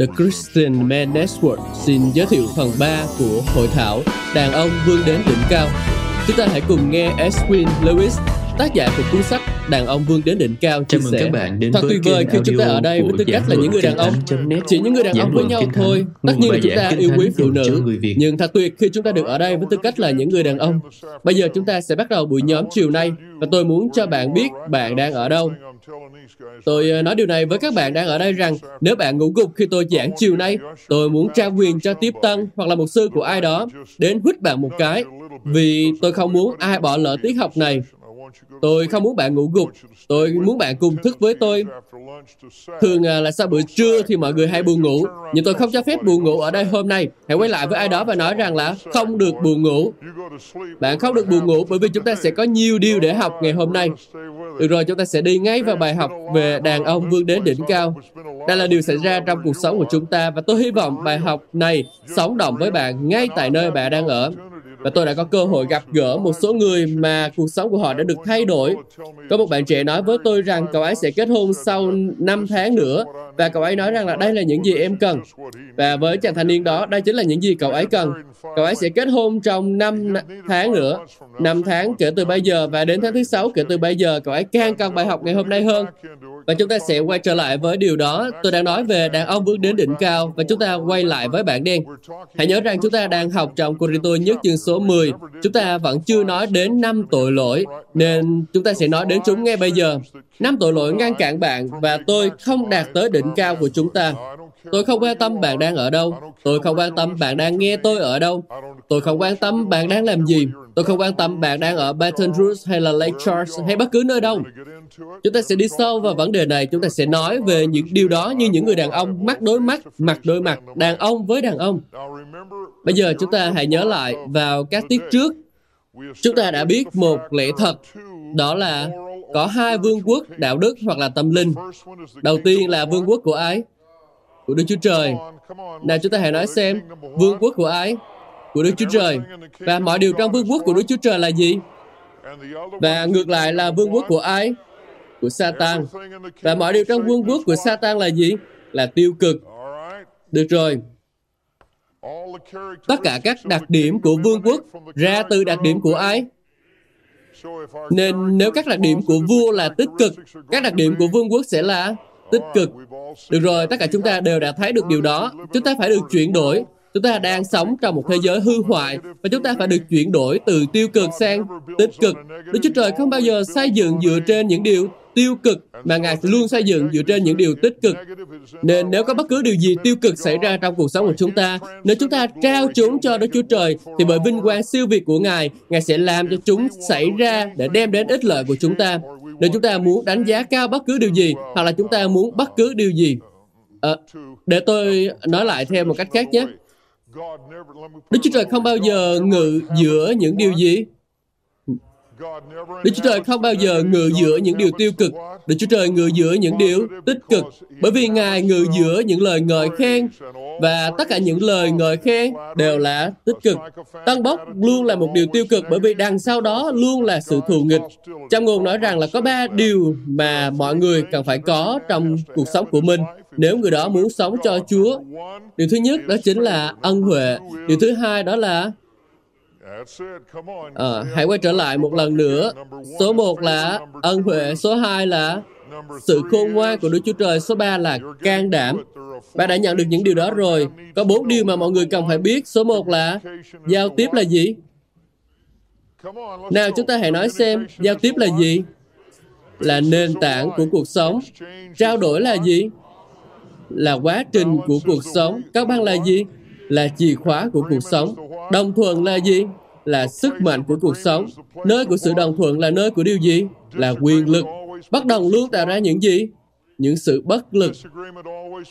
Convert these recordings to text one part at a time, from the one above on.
The Christian Man Network xin giới thiệu phần 3 của hội thảo Đàn ông vươn đến đỉnh cao. Chúng ta hãy cùng nghe Edwin Lewis, tác giả của cuốn sách Đàn ông vươn đến đỉnh cao chia Chào sẻ. các bạn đến Thật tuyệt vời khi chúng ta ở đây với tư cách là những người đàn ông. Chỉ những người đàn ông với nhau thôi. Tất nhiên là chúng ta yêu quý phụ nữ. Nhưng thật tuyệt khi chúng ta được ở đây với tư cách là những người đàn ông. Bây giờ chúng ta sẽ bắt đầu buổi nhóm chiều nay và tôi muốn cho bạn biết bạn đang ở đâu. Tôi ờ, nói điều này với các bạn đang ở đây rằng nếu bạn ngủ gục khi tôi giảng chiều nay, tôi muốn trao quyền cho tiếp tân hoặc là một sư của ai đó đến hít bạn một cái vì tôi không muốn ai bỏ lỡ tiết học này. Tôi không muốn bạn ngủ gục. Tôi muốn bạn cùng thức với tôi. Thường à, là sau bữa trưa thì mọi người hay buồn ngủ. Nhưng tôi không cho phép buồn ngủ ở đây hôm nay. Hãy quay lại với ai đó và nói rằng là không được buồn ngủ. Bạn không được buồn ngủ bởi vì chúng ta sẽ có nhiều điều để học ngày hôm nay. Được rồi, chúng ta sẽ đi ngay vào bài học về đàn ông vươn đến đỉnh cao. Đây là điều xảy ra trong cuộc sống của chúng ta và tôi hy vọng bài học này sống động với bạn ngay tại nơi bạn đang ở. Và tôi đã có cơ hội gặp gỡ một số người mà cuộc sống của họ đã được thay đổi. Có một bạn trẻ nói với tôi rằng cậu ấy sẽ kết hôn sau 5 tháng nữa và cậu ấy nói rằng là đây là những gì em cần. Và với chàng thanh niên đó, đây chính là những gì cậu ấy cần. Cậu ấy sẽ kết hôn trong 5 tháng nữa. 5 tháng kể từ bây giờ và đến tháng thứ 6 kể từ bây giờ, cậu ấy càng cần bài học ngày hôm nay hơn. Và chúng ta sẽ quay trở lại với điều đó. Tôi đang nói về đàn ông bước đến đỉnh cao và chúng ta quay lại với bảng đen. Hãy nhớ rằng chúng ta đang học trong Corinto nhất chương số 10. Chúng ta vẫn chưa nói đến năm tội lỗi, nên chúng ta sẽ nói đến chúng ngay bây giờ. Năm tội lỗi ngăn cản bạn và tôi không đạt tới đỉnh cao của chúng ta. Tôi không quan tâm bạn đang ở đâu. Tôi không quan tâm bạn đang nghe tôi ở đâu. Tôi không quan tâm bạn đang làm gì. Tôi không quan tâm bạn đang ở Baton Rouge hay là Lake Charles hay bất cứ nơi đâu. Chúng ta sẽ đi sâu vào vấn đề này. Chúng ta sẽ nói về những điều đó như những người đàn ông mắt đối mắt, mặt đối mặt, đàn ông với đàn ông. Bây giờ chúng ta hãy nhớ lại vào các tiết trước. Chúng ta đã biết một lẽ thật, đó là có hai vương quốc đạo đức hoặc là tâm linh. Đầu tiên là vương quốc của ai? Của Đức Chúa Trời. Nào chúng ta hãy nói xem, vương quốc của ai? Của Đức Chúa Trời. Và mọi điều trong vương quốc của Đức Chúa Trời là gì? Và ngược lại là vương quốc của ai? Của Satan. Và mọi điều trong vương quốc của Satan là gì? Là tiêu cực. Được rồi. Tất cả các đặc điểm của vương quốc ra từ đặc điểm của ai? Nên nếu các đặc điểm của vua là tích cực, các đặc điểm của vương quốc sẽ là tích cực. Được rồi, tất cả chúng ta đều đã thấy được điều đó. Chúng ta phải được chuyển đổi. Chúng ta đang sống trong một thế giới hư hoại và chúng ta phải được chuyển đổi từ tiêu cực sang tích cực. Đức Chúa Trời không bao giờ xây dựng dựa trên những điều tiêu cực mà Ngài luôn xây dựng dựa trên những điều tích cực. Nên nếu có bất cứ điều gì tiêu cực xảy ra trong cuộc sống của chúng ta, nếu chúng ta trao chúng cho Đức Chúa Trời, thì bởi vinh quang siêu việt của Ngài, Ngài sẽ làm cho chúng xảy ra để đem đến ích lợi của chúng ta. Nếu chúng ta muốn đánh giá cao bất cứ điều gì, hoặc là chúng ta muốn bất cứ điều gì. À, để tôi nói lại theo một cách khác nhé. Đức Chúa Trời không bao giờ ngự giữa những điều gì? Đức Chúa Trời không bao giờ ngự giữa những điều tiêu cực. Đức Chúa Trời ngự giữa những điều tích cực. Bởi vì Ngài ngự giữa những lời ngợi khen và tất cả những lời ngợi khen đều là tích cực. Tăng bốc luôn là một điều tiêu cực bởi vì đằng sau đó luôn là sự thù nghịch. Trong ngôn nói rằng là có ba điều mà mọi người cần phải có trong cuộc sống của mình nếu người đó muốn sống cho Chúa. Điều thứ nhất đó chính là ân huệ. Điều thứ hai đó là À, hãy quay trở lại một lần nữa. Số 1 là ân huệ, số 2 là sự khôn ngoan của Đức Chúa Trời, số 3 là can đảm. Bạn đã nhận được những điều đó rồi. Có bốn điều mà mọi người cần phải biết. Số 1 là giao tiếp là gì? Nào chúng ta hãy nói xem, giao tiếp là gì? Là nền tảng của cuộc sống. Trao đổi là gì? Là quá trình của cuộc sống. Các bạn là gì? Là chìa khóa của cuộc sống. Đồng thuận là gì? Là sức mạnh của cuộc sống. Nơi của sự đồng thuận là nơi của điều gì? Là quyền lực. Bất đồng luôn tạo ra những gì? Những sự bất lực.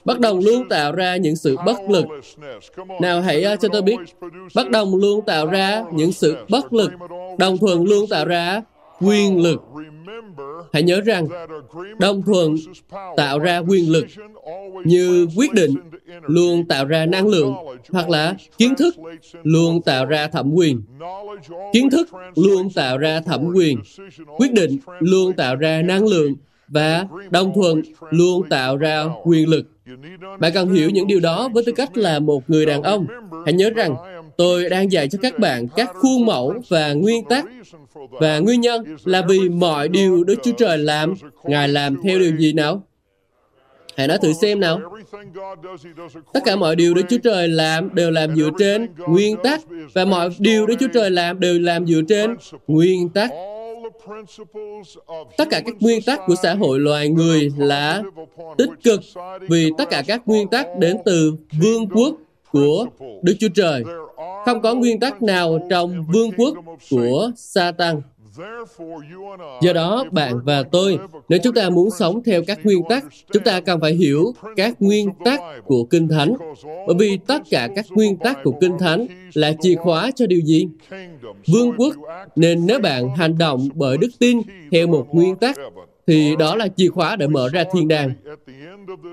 Bất đồng luôn tạo ra những sự bất lực. Nào hãy à, cho tôi biết. Bất đồng luôn tạo ra những sự bất lực. Đồng thuận luôn tạo ra quyền lực. Hãy nhớ rằng, đồng thuận tạo ra quyền lực như quyết định luôn tạo ra năng lượng hoặc là kiến thức luôn tạo ra thẩm quyền kiến thức luôn tạo ra thẩm quyền quyết định luôn tạo ra năng lượng và đồng thuận luôn tạo ra quyền lực. Bạn cần hiểu những điều đó với tư cách là một người đàn ông. Hãy nhớ rằng, tôi đang dạy cho các bạn các khuôn mẫu và nguyên tắc và nguyên nhân là vì mọi điều Đức Chúa Trời làm, Ngài làm theo điều gì nào? Hãy nói thử xem nào. Tất cả mọi điều Đức Chúa Trời làm đều làm dựa trên nguyên tắc và mọi điều Đức Chúa Trời làm đều làm dựa trên nguyên tắc. Tất cả các nguyên tắc của xã hội loài người là tích cực vì tất cả các nguyên tắc đến từ vương quốc của Đức Chúa Trời. Không có nguyên tắc nào trong vương quốc của Satan. Do đó, bạn và tôi, nếu chúng ta muốn sống theo các nguyên tắc, chúng ta cần phải hiểu các nguyên tắc của Kinh Thánh. Bởi vì tất cả các nguyên tắc của Kinh Thánh là chìa khóa cho điều gì? Vương quốc. Nên nếu bạn hành động bởi đức tin theo một nguyên tắc, thì đó là chìa khóa để mở ra thiên đàng.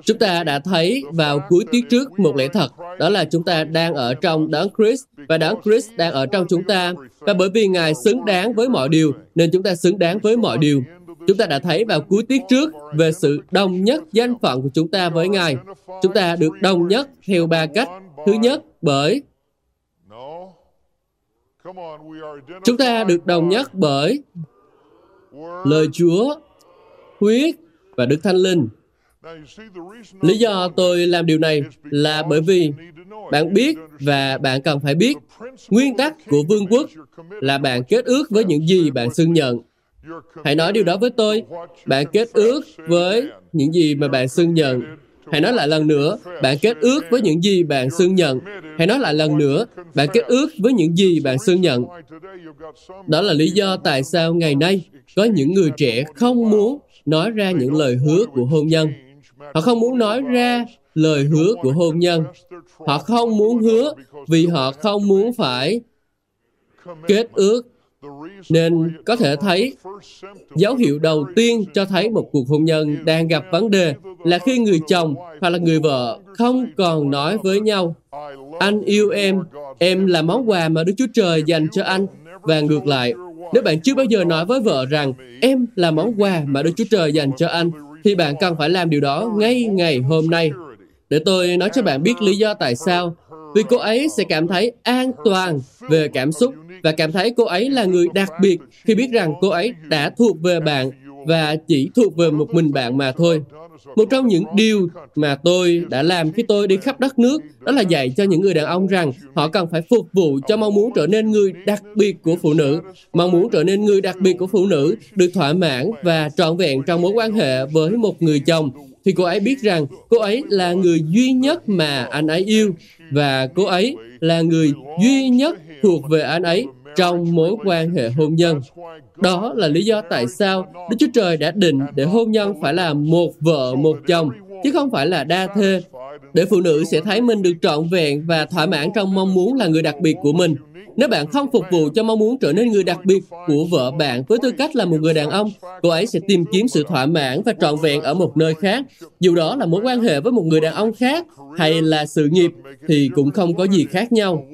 Chúng ta đã thấy vào cuối tiết trước một lẽ thật, đó là chúng ta đang ở trong đấng Christ và đấng Christ đang ở trong chúng ta. Và bởi vì Ngài xứng đáng với mọi điều, nên chúng ta xứng đáng với mọi điều. Chúng ta đã thấy vào cuối tiết trước về sự đồng nhất danh phận của chúng ta với Ngài. Chúng ta được đồng nhất theo ba cách. Thứ nhất, bởi chúng ta được đồng nhất bởi lời Chúa, huyết và Đức Thánh Linh. Lý do tôi làm điều này là bởi vì bạn biết và bạn cần phải biết nguyên tắc của vương quốc là bạn kết ước với những gì bạn xưng nhận. Hãy nói điều đó với tôi. Bạn kết ước với những gì mà bạn xưng nhận. Hãy nói lại lần nữa, bạn kết ước với những gì bạn xưng nhận. Hãy nói lại lần nữa, bạn kết ước với những gì bạn xưng nhận. Đó là lý do tại sao ngày nay có những người trẻ không muốn nói ra những lời hứa của hôn nhân Họ không muốn nói ra lời hứa của hôn nhân. Họ không muốn hứa vì họ không muốn phải kết ước. Nên có thể thấy dấu hiệu đầu tiên cho thấy một cuộc hôn nhân đang gặp vấn đề là khi người chồng hoặc là người vợ không còn nói với nhau anh yêu em, em là món quà mà Đức Chúa Trời dành cho anh và ngược lại. Nếu bạn chưa bao giờ nói với vợ rằng em là món quà mà Đức Chúa Trời dành cho anh, thì bạn cần phải làm điều đó ngay ngày hôm nay. Để tôi nói cho bạn biết lý do tại sao. Vì cô ấy sẽ cảm thấy an toàn về cảm xúc, và cảm thấy cô ấy là người đặc biệt khi biết rằng cô ấy đã thuộc về bạn và chỉ thuộc về một mình bạn mà thôi. Một trong những điều mà tôi đã làm khi tôi đi khắp đất nước, đó là dạy cho những người đàn ông rằng họ cần phải phục vụ cho mong muốn trở nên người đặc biệt của phụ nữ. Mong muốn trở nên người đặc biệt của phụ nữ, được thỏa mãn và trọn vẹn trong mối quan hệ với một người chồng thì cô ấy biết rằng cô ấy là người duy nhất mà anh ấy yêu và cô ấy là người duy nhất thuộc về anh ấy trong mối quan hệ hôn nhân. Đó là lý do tại sao Đức Chúa Trời đã định để hôn nhân phải là một vợ một chồng, chứ không phải là đa thê, để phụ nữ sẽ thấy mình được trọn vẹn và thỏa mãn trong mong muốn là người đặc biệt của mình. Nếu bạn không phục vụ cho mong muốn trở nên người đặc biệt của vợ bạn với tư cách là một người đàn ông, cô ấy sẽ tìm kiếm sự thỏa mãn và trọn vẹn ở một nơi khác. Dù đó là mối quan hệ với một người đàn ông khác hay là sự nghiệp thì cũng không có gì khác nhau.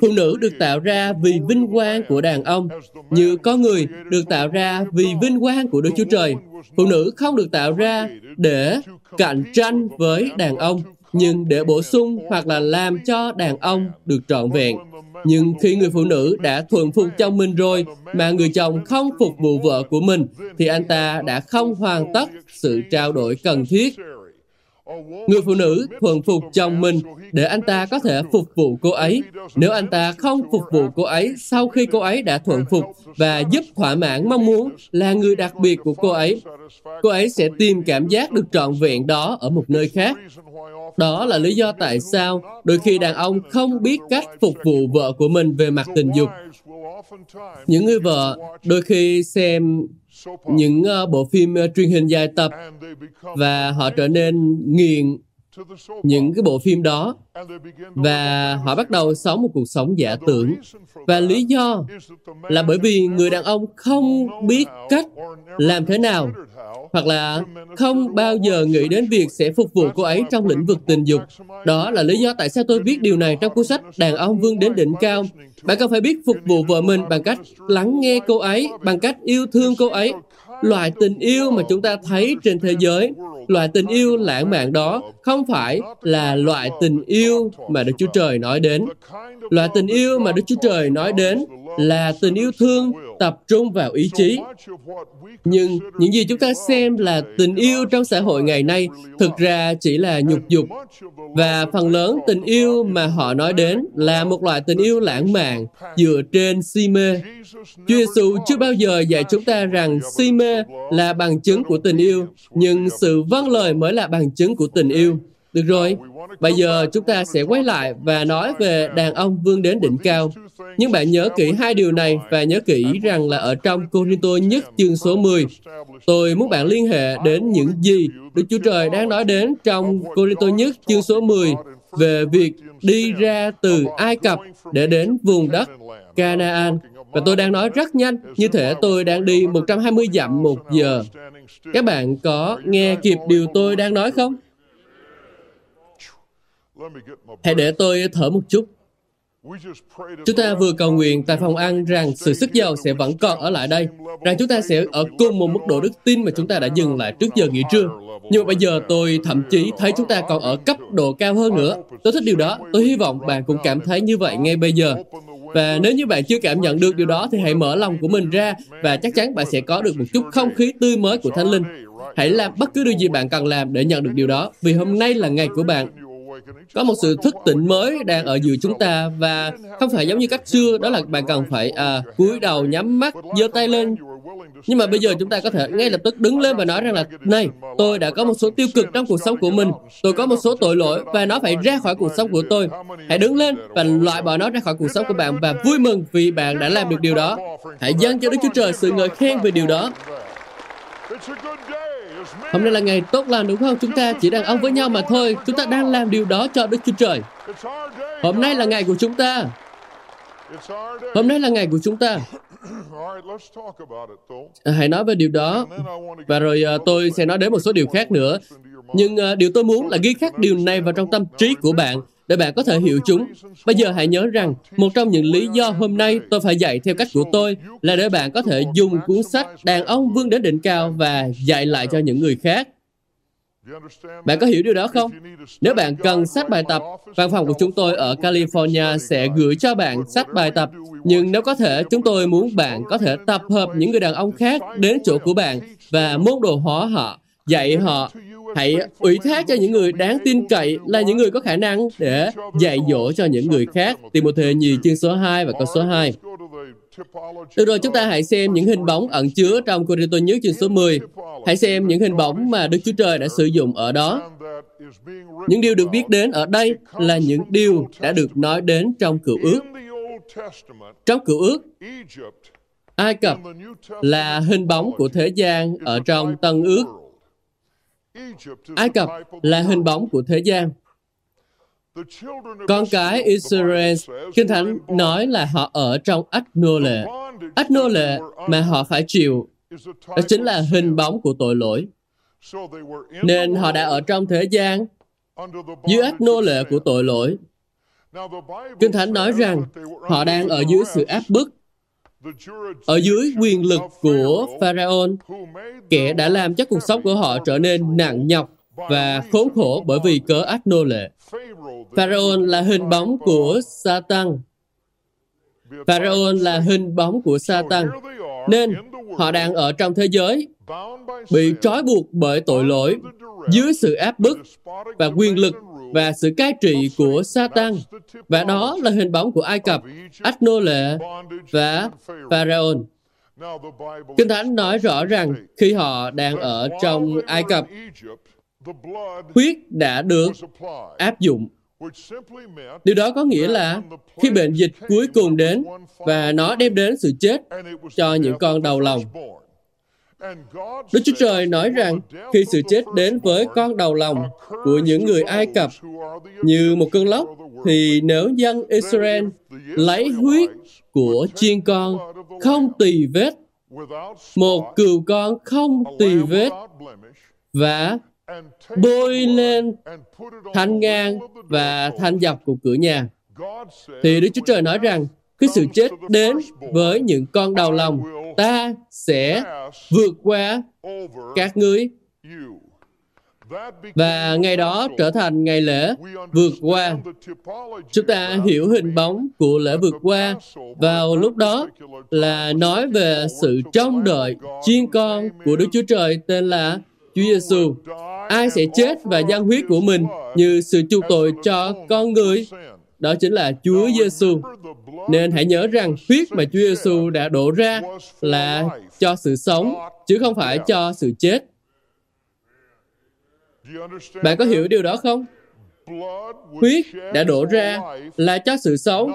Phụ nữ được tạo ra vì vinh quang của đàn ông, như con người được tạo ra vì vinh quang của Đức Chúa Trời. Phụ nữ không được tạo ra để cạnh tranh với đàn ông, nhưng để bổ sung hoặc là làm cho đàn ông được trọn vẹn. Nhưng khi người phụ nữ đã thuần phục chồng mình rồi, mà người chồng không phục vụ vợ của mình, thì anh ta đã không hoàn tất sự trao đổi cần thiết Người phụ nữ thuần phục chồng mình để anh ta có thể phục vụ cô ấy. Nếu anh ta không phục vụ cô ấy sau khi cô ấy đã thuần phục và giúp thỏa mãn mong muốn là người đặc biệt của cô ấy, cô ấy sẽ tìm cảm giác được trọn vẹn đó ở một nơi khác. Đó là lý do tại sao đôi khi đàn ông không biết cách phục vụ vợ của mình về mặt tình dục. Những người vợ đôi khi xem những uh, bộ phim uh, truyền hình dài tập và họ trở nên nghiện những cái bộ phim đó và họ bắt đầu sống một cuộc sống giả tưởng và lý do là bởi vì người đàn ông không biết cách làm thế nào hoặc là không bao giờ nghĩ đến việc sẽ phục vụ cô ấy trong lĩnh vực tình dục. Đó là lý do tại sao tôi viết điều này trong cuốn sách Đàn ông vươn đến đỉnh cao. Bạn cần phải biết phục vụ vợ mình bằng cách lắng nghe cô ấy, bằng cách yêu thương cô ấy loại tình yêu mà chúng ta thấy trên thế giới, loại tình yêu lãng mạn đó không phải là loại tình yêu mà Đức Chúa Trời nói đến. Loại tình yêu mà Đức Chúa Trời nói đến là tình yêu thương tập trung vào ý chí. Nhưng những gì chúng ta xem là tình yêu trong xã hội ngày nay thực ra chỉ là nhục dục. Và phần lớn tình yêu mà họ nói đến là một loại tình yêu lãng mạn dựa trên si mê. Chúa Giêsu chưa bao giờ dạy chúng ta rằng si mê là bằng chứng của tình yêu, nhưng sự vâng lời mới là bằng chứng của tình yêu. Được rồi, bây giờ chúng ta sẽ quay lại và nói về đàn ông vươn đến đỉnh cao. Nhưng bạn nhớ kỹ hai điều này và nhớ kỹ rằng là ở trong Corinto nhất chương số 10. Tôi muốn bạn liên hệ đến những gì Đức Chúa Trời đang nói đến trong Corinto nhất chương số 10 về việc đi ra từ Ai Cập để đến vùng đất Canaan. Và tôi đang nói rất nhanh, như thể tôi đang đi 120 dặm một giờ. Các bạn có nghe kịp điều tôi đang nói không? Hãy để tôi thở một chút. Chúng ta vừa cầu nguyện tại phòng ăn rằng sự sức giàu sẽ vẫn còn ở lại đây, rằng chúng ta sẽ ở cùng một mức độ đức tin mà chúng ta đã dừng lại trước giờ nghỉ trưa. Nhưng mà bây giờ tôi thậm chí thấy chúng ta còn ở cấp độ cao hơn nữa. Tôi thích điều đó. Tôi hy vọng bạn cũng cảm thấy như vậy ngay bây giờ. Và nếu như bạn chưa cảm nhận được điều đó thì hãy mở lòng của mình ra và chắc chắn bạn sẽ có được một chút không khí tươi mới của Thánh Linh. Hãy làm bất cứ điều gì bạn cần làm để nhận được điều đó, vì hôm nay là ngày của bạn. Có một sự thức tỉnh mới đang ở giữa chúng ta và không phải giống như cách xưa, đó là bạn cần phải à, cúi đầu, nhắm mắt, giơ tay lên. Nhưng mà bây giờ chúng ta có thể ngay lập tức đứng lên và nói rằng là Này, tôi đã có một số tiêu cực trong cuộc sống của mình. Tôi có một số tội lỗi và nó phải ra khỏi cuộc sống của tôi. Hãy đứng lên và loại bỏ nó ra khỏi cuộc sống của bạn và vui mừng vì bạn đã làm được điều đó. Hãy dâng cho Đức Chúa Trời sự ngợi khen về điều đó. Hôm nay là ngày tốt lành đúng không? Chúng ta chỉ đang ăn với nhau mà thôi. Chúng ta đang làm điều đó cho Đức Chúa Trời. Hôm nay là ngày của chúng ta. Hôm nay là ngày của chúng ta. À, hãy nói về điều đó. Và rồi à, tôi sẽ nói đến một số điều khác nữa. Nhưng à, điều tôi muốn là ghi khắc điều này vào trong tâm trí của bạn để bạn có thể hiểu chúng. Bây giờ hãy nhớ rằng, một trong những lý do hôm nay tôi phải dạy theo cách của tôi là để bạn có thể dùng cuốn sách Đàn ông vươn đến đỉnh cao và dạy lại cho những người khác. Bạn có hiểu điều đó không? Nếu bạn cần sách bài tập, văn phòng của chúng tôi ở California sẽ gửi cho bạn sách bài tập. Nhưng nếu có thể, chúng tôi muốn bạn có thể tập hợp những người đàn ông khác đến chỗ của bạn và môn đồ hóa họ, dạy họ Hãy ủy thác cho những người đáng tin cậy là những người có khả năng để dạy dỗ cho những người khác. Tìm một thời nhì chương số 2 và câu số 2. Được rồi, chúng ta hãy xem những hình bóng ẩn chứa trong Cô Tô nhất chương số 10. Hãy xem những hình bóng mà Đức Chúa Trời đã sử dụng ở đó. Những điều được biết đến ở đây là những điều đã được nói đến trong cựu ước. Trong cựu ước, Ai Cập là hình bóng của thế gian ở trong Tân ước Ai Cập là hình bóng của thế gian. Con cái Israel, Kinh Thánh nói là họ ở trong ách nô lệ. Ách nô lệ mà họ phải chịu, đó chính là hình bóng của tội lỗi. Nên họ đã ở trong thế gian dưới ách nô lệ của tội lỗi. Kinh Thánh nói rằng họ đang ở dưới sự áp bức ở dưới quyền lực của Pharaoh, kẻ đã làm cho cuộc sống của họ trở nên nặng nhọc và khốn khổ bởi vì cớ ác nô lệ. Pharaoh là hình bóng của Satan. Pharaoh là hình bóng của Satan. Nên họ đang ở trong thế giới, bị trói buộc bởi tội lỗi, dưới sự áp bức và quyền lực và sự cai trị của Satan. Và đó là hình bóng của Ai Cập, Ách Nô Lệ và Pharaoh. Kinh Thánh nói rõ rằng khi họ đang ở trong Ai Cập, huyết đã được áp dụng. Điều đó có nghĩa là khi bệnh dịch cuối cùng đến và nó đem đến sự chết cho những con đầu lòng. Đức Chúa Trời nói rằng khi sự chết đến với con đầu lòng của những người Ai Cập như một cơn lốc, thì nếu dân Israel lấy huyết của chiên con không tỳ vết, một cừu con không tỳ vết và bôi lên thanh ngang và thanh dọc của cửa nhà, thì Đức Chúa Trời nói rằng khi sự chết đến với những con đầu lòng ta sẽ vượt qua các ngươi và ngày đó trở thành ngày lễ vượt qua. Chúng ta hiểu hình bóng của lễ vượt qua vào lúc đó là nói về sự trông đợi chiên con của Đức Chúa Trời tên là Chúa Giêsu. Ai sẽ chết và gian huyết của mình như sự chuộc tội cho con người? Đó chính là Chúa Giêsu. Nên hãy nhớ rằng huyết mà Chúa Giêsu đã đổ ra là cho sự sống chứ không phải cho sự chết. Bạn có hiểu điều đó không? Huyết đã đổ ra là cho sự sống,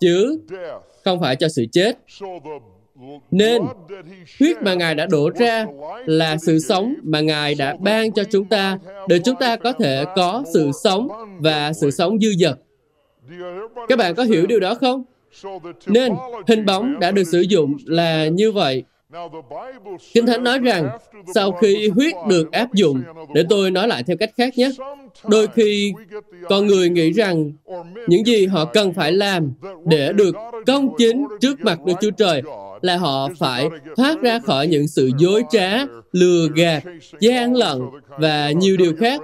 chứ không phải cho sự chết. Nên, huyết mà Ngài đã đổ ra là sự sống mà Ngài đã ban cho chúng ta để chúng ta có thể có sự sống và sự sống dư dật. Các bạn có hiểu điều đó không? Nên, hình bóng đã được sử dụng là như vậy. Kinh Thánh nói rằng, sau khi huyết được áp dụng, để tôi nói lại theo cách khác nhé, đôi khi con người nghĩ rằng những gì họ cần phải làm để được công chính trước mặt Đức Chúa Trời là họ phải thoát ra khỏi những sự dối trá, lừa gạt, gian lận và nhiều điều khác.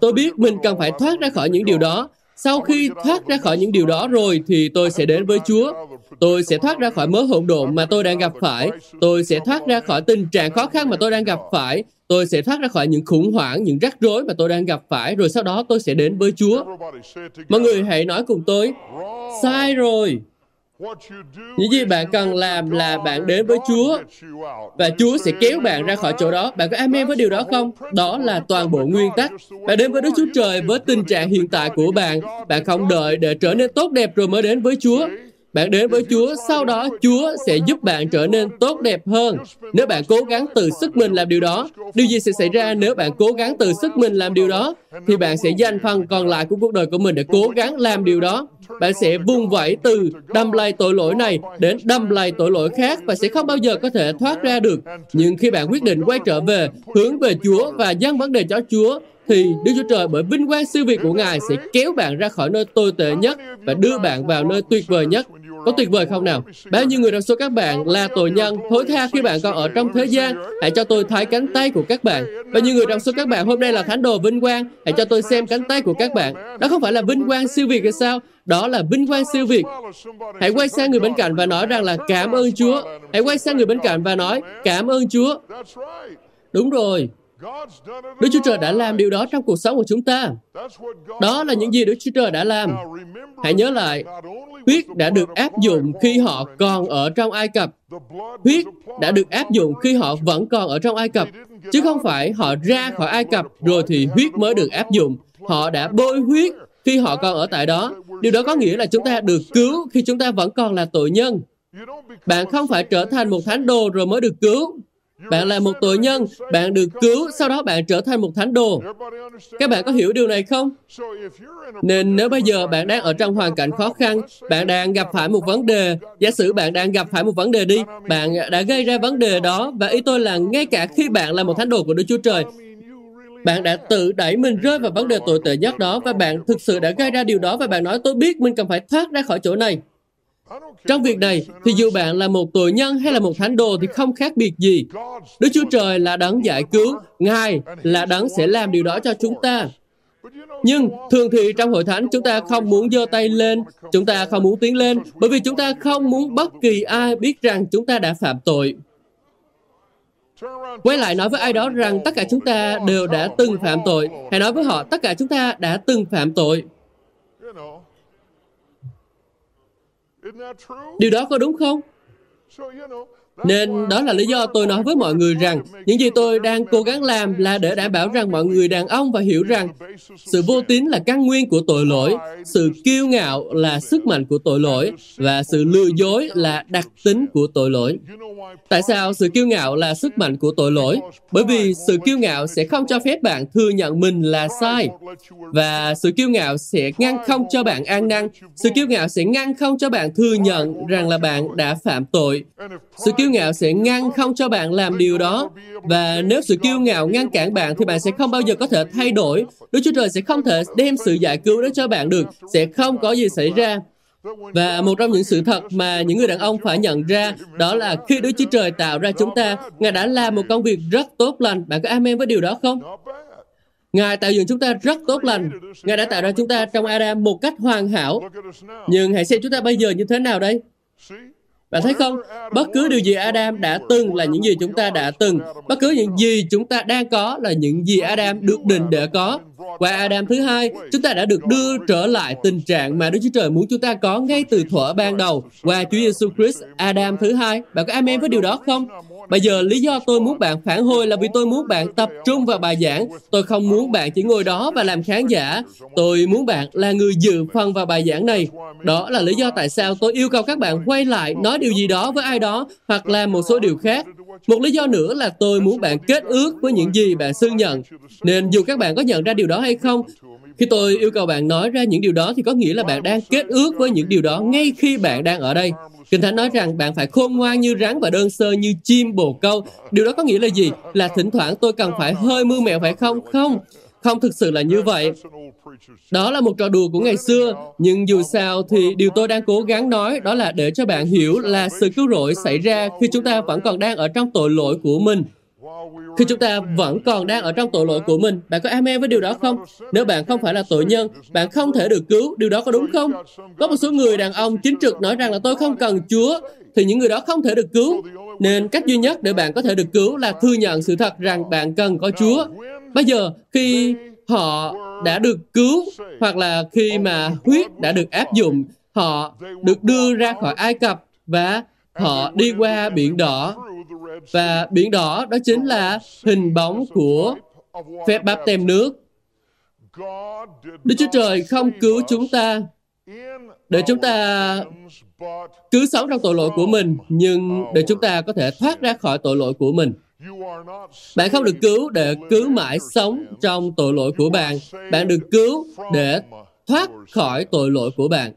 Tôi biết mình cần phải thoát ra khỏi những điều đó sau khi thoát ra khỏi những điều đó rồi thì tôi sẽ đến với Chúa. Tôi sẽ thoát ra khỏi mớ hỗn độn mà tôi đang gặp phải. Tôi sẽ thoát ra khỏi tình trạng khó khăn mà tôi đang gặp phải. Tôi sẽ thoát ra khỏi những khủng hoảng, những rắc rối mà tôi đang gặp phải. Rồi sau đó tôi sẽ đến với Chúa. Mọi người hãy nói cùng tôi. Sai rồi. Những gì bạn cần làm là bạn đến với Chúa và Chúa sẽ kéo bạn ra khỏi chỗ đó. Bạn có amen với điều đó không? Đó là toàn bộ nguyên tắc. Bạn đến với Đức Chúa Trời với tình trạng hiện tại của bạn. Bạn không đợi để trở nên tốt đẹp rồi mới đến với Chúa. Bạn đến với Chúa, sau đó Chúa sẽ giúp bạn trở nên tốt đẹp hơn. Nếu bạn cố gắng từ sức mình làm điều đó, điều gì sẽ xảy ra nếu bạn cố gắng từ sức mình làm điều đó? Thì bạn sẽ dành phần còn lại của cuộc đời của mình để cố gắng làm điều đó. Bạn sẽ vung vẩy từ đâm lay tội lỗi này đến đâm lay tội lỗi khác và sẽ không bao giờ có thể thoát ra được. Nhưng khi bạn quyết định quay trở về, hướng về Chúa và dâng vấn đề cho Chúa, thì Đức Chúa Trời bởi vinh quang siêu việt của Ngài sẽ kéo bạn ra khỏi nơi tồi tệ nhất và đưa bạn vào nơi tuyệt vời nhất. Có tuyệt vời không nào? Bao nhiêu người trong số các bạn là tội nhân, thối tha khi bạn còn ở trong thế gian? Hãy cho tôi thấy cánh tay của các bạn. Bao nhiêu người trong số các bạn hôm nay là thánh đồ vinh quang? Hãy cho tôi xem cánh tay của các bạn. Đó không phải là vinh quang siêu việt hay sao? Đó là vinh quang siêu việt. Hãy quay sang người bên cạnh và nói rằng là cảm ơn Chúa. Hãy quay sang người bên cạnh và nói cảm ơn Chúa. Đúng rồi. Đức Chúa Trời đã làm điều đó trong cuộc sống của chúng ta. Đó là những gì Đức Chúa Trời đã làm. Hãy nhớ lại, huyết đã được áp dụng khi họ còn ở trong Ai Cập. Huyết đã được áp dụng khi họ vẫn còn ở trong Ai Cập, chứ không phải họ ra khỏi Ai Cập rồi thì huyết mới được áp dụng. Họ đã bôi huyết khi họ còn ở tại đó. Điều đó có nghĩa là chúng ta được cứu khi chúng ta vẫn còn là tội nhân. Bạn không phải trở thành một thánh đồ rồi mới được cứu. Bạn là một tội nhân, bạn được cứu, sau đó bạn trở thành một thánh đồ. Các bạn có hiểu điều này không? Nên nếu bây giờ bạn đang ở trong hoàn cảnh khó khăn, bạn đang gặp phải một vấn đề, giả sử bạn đang gặp phải một vấn đề đi, bạn đã gây ra vấn đề đó, và ý tôi là ngay cả khi bạn là một thánh đồ của Đức Chúa Trời, bạn đã tự đẩy mình rơi vào vấn đề tồi tệ nhất đó và bạn thực sự đã gây ra điều đó và bạn nói tôi biết mình cần phải thoát ra khỏi chỗ này. Trong việc này, thì dù bạn là một tội nhân hay là một thánh đồ thì không khác biệt gì. Đức Chúa Trời là đấng giải cứu, Ngài là đấng sẽ làm điều đó cho chúng ta. Nhưng thường thì trong hội thánh chúng ta không muốn giơ tay lên, chúng ta không muốn tiến lên, bởi vì chúng ta không muốn bất kỳ ai biết rằng chúng ta đã phạm tội. Quay lại nói với ai đó rằng tất cả chúng ta đều đã từng phạm tội. Hãy nói với họ tất cả chúng ta đã từng phạm tội. Điều đó có đúng không? Nên đó là lý do tôi nói với mọi người rằng những gì tôi đang cố gắng làm là để đảm bảo rằng mọi người đàn ông và hiểu rằng sự vô tín là căn nguyên của tội lỗi, sự kiêu ngạo là sức mạnh của tội lỗi và sự lừa dối là đặc tính của tội lỗi. Tại sao sự kiêu ngạo là sức mạnh của tội lỗi? Bởi vì sự kiêu ngạo sẽ không cho phép bạn thừa nhận mình là sai và sự kiêu ngạo sẽ ngăn không cho bạn an năn. Sự kiêu ngạo sẽ ngăn không cho bạn thừa nhận rằng là bạn đã phạm tội. Sự kiêu kiêu ngạo sẽ ngăn không cho bạn làm điều đó. Và nếu sự kiêu ngạo ngăn cản bạn thì bạn sẽ không bao giờ có thể thay đổi. Đức Chúa Trời sẽ không thể đem sự giải cứu đó cho bạn được. Sẽ không có gì xảy ra. Và một trong những sự thật mà những người đàn ông phải nhận ra đó là khi Đức Chúa Trời tạo ra chúng ta, Ngài đã làm một công việc rất tốt lành. Bạn có amen với điều đó không? Ngài tạo dựng chúng ta rất tốt lành. Ngài đã tạo ra chúng ta trong Adam một cách hoàn hảo. Nhưng hãy xem chúng ta bây giờ như thế nào đây? Bạn thấy không? Bất cứ điều gì Adam đã từng là những gì chúng ta đã từng. Bất cứ những gì chúng ta đang có là những gì Adam được định để có. Qua Adam thứ hai, chúng ta đã được đưa trở lại tình trạng mà Đức Chúa Trời muốn chúng ta có ngay từ thuở ban đầu. Qua Chúa Giêsu Christ, Adam thứ hai. Bạn có amen với điều đó không? Bây giờ lý do tôi muốn bạn phản hồi là vì tôi muốn bạn tập trung vào bài giảng. Tôi không muốn bạn chỉ ngồi đó và làm khán giả. Tôi muốn bạn là người dự phần vào bài giảng này. Đó là lý do tại sao tôi yêu cầu các bạn quay lại nói điều gì đó với ai đó hoặc làm một số điều khác. Một lý do nữa là tôi muốn bạn kết ước với những gì bạn xưng nhận. Nên dù các bạn có nhận ra điều đó hay không, khi tôi yêu cầu bạn nói ra những điều đó thì có nghĩa là bạn đang kết ước với những điều đó ngay khi bạn đang ở đây. Kinh Thánh nói rằng bạn phải khôn ngoan như rắn và đơn sơ như chim bồ câu. Điều đó có nghĩa là gì? Là thỉnh thoảng tôi cần phải hơi mưu mẹo phải không? Không. Không thực sự là như vậy. Đó là một trò đùa của ngày xưa, nhưng dù sao thì điều tôi đang cố gắng nói đó là để cho bạn hiểu là sự cứu rỗi xảy ra khi chúng ta vẫn còn đang ở trong tội lỗi của mình. Khi chúng ta vẫn còn đang ở trong tội lỗi của mình, bạn có amen với điều đó không? Nếu bạn không phải là tội nhân, bạn không thể được cứu, điều đó có đúng không? Có một số người đàn ông chính trực nói rằng là tôi không cần Chúa, thì những người đó không thể được cứu. Nên cách duy nhất để bạn có thể được cứu là thừa nhận sự thật rằng bạn cần có Chúa. Bây giờ, khi họ đã được cứu, hoặc là khi mà huyết đã được áp dụng, họ được đưa ra khỏi Ai Cập và họ đi qua biển đỏ và biển đỏ đó chính là hình bóng của phép báp tem nước. Đức Chúa Trời không cứu chúng ta để chúng ta cứ sống trong tội lỗi của mình, nhưng để chúng ta có thể thoát ra khỏi tội lỗi của mình. Bạn không được cứu để cứ mãi sống trong tội lỗi của bạn. Bạn được cứu để thoát khỏi tội lỗi của bạn.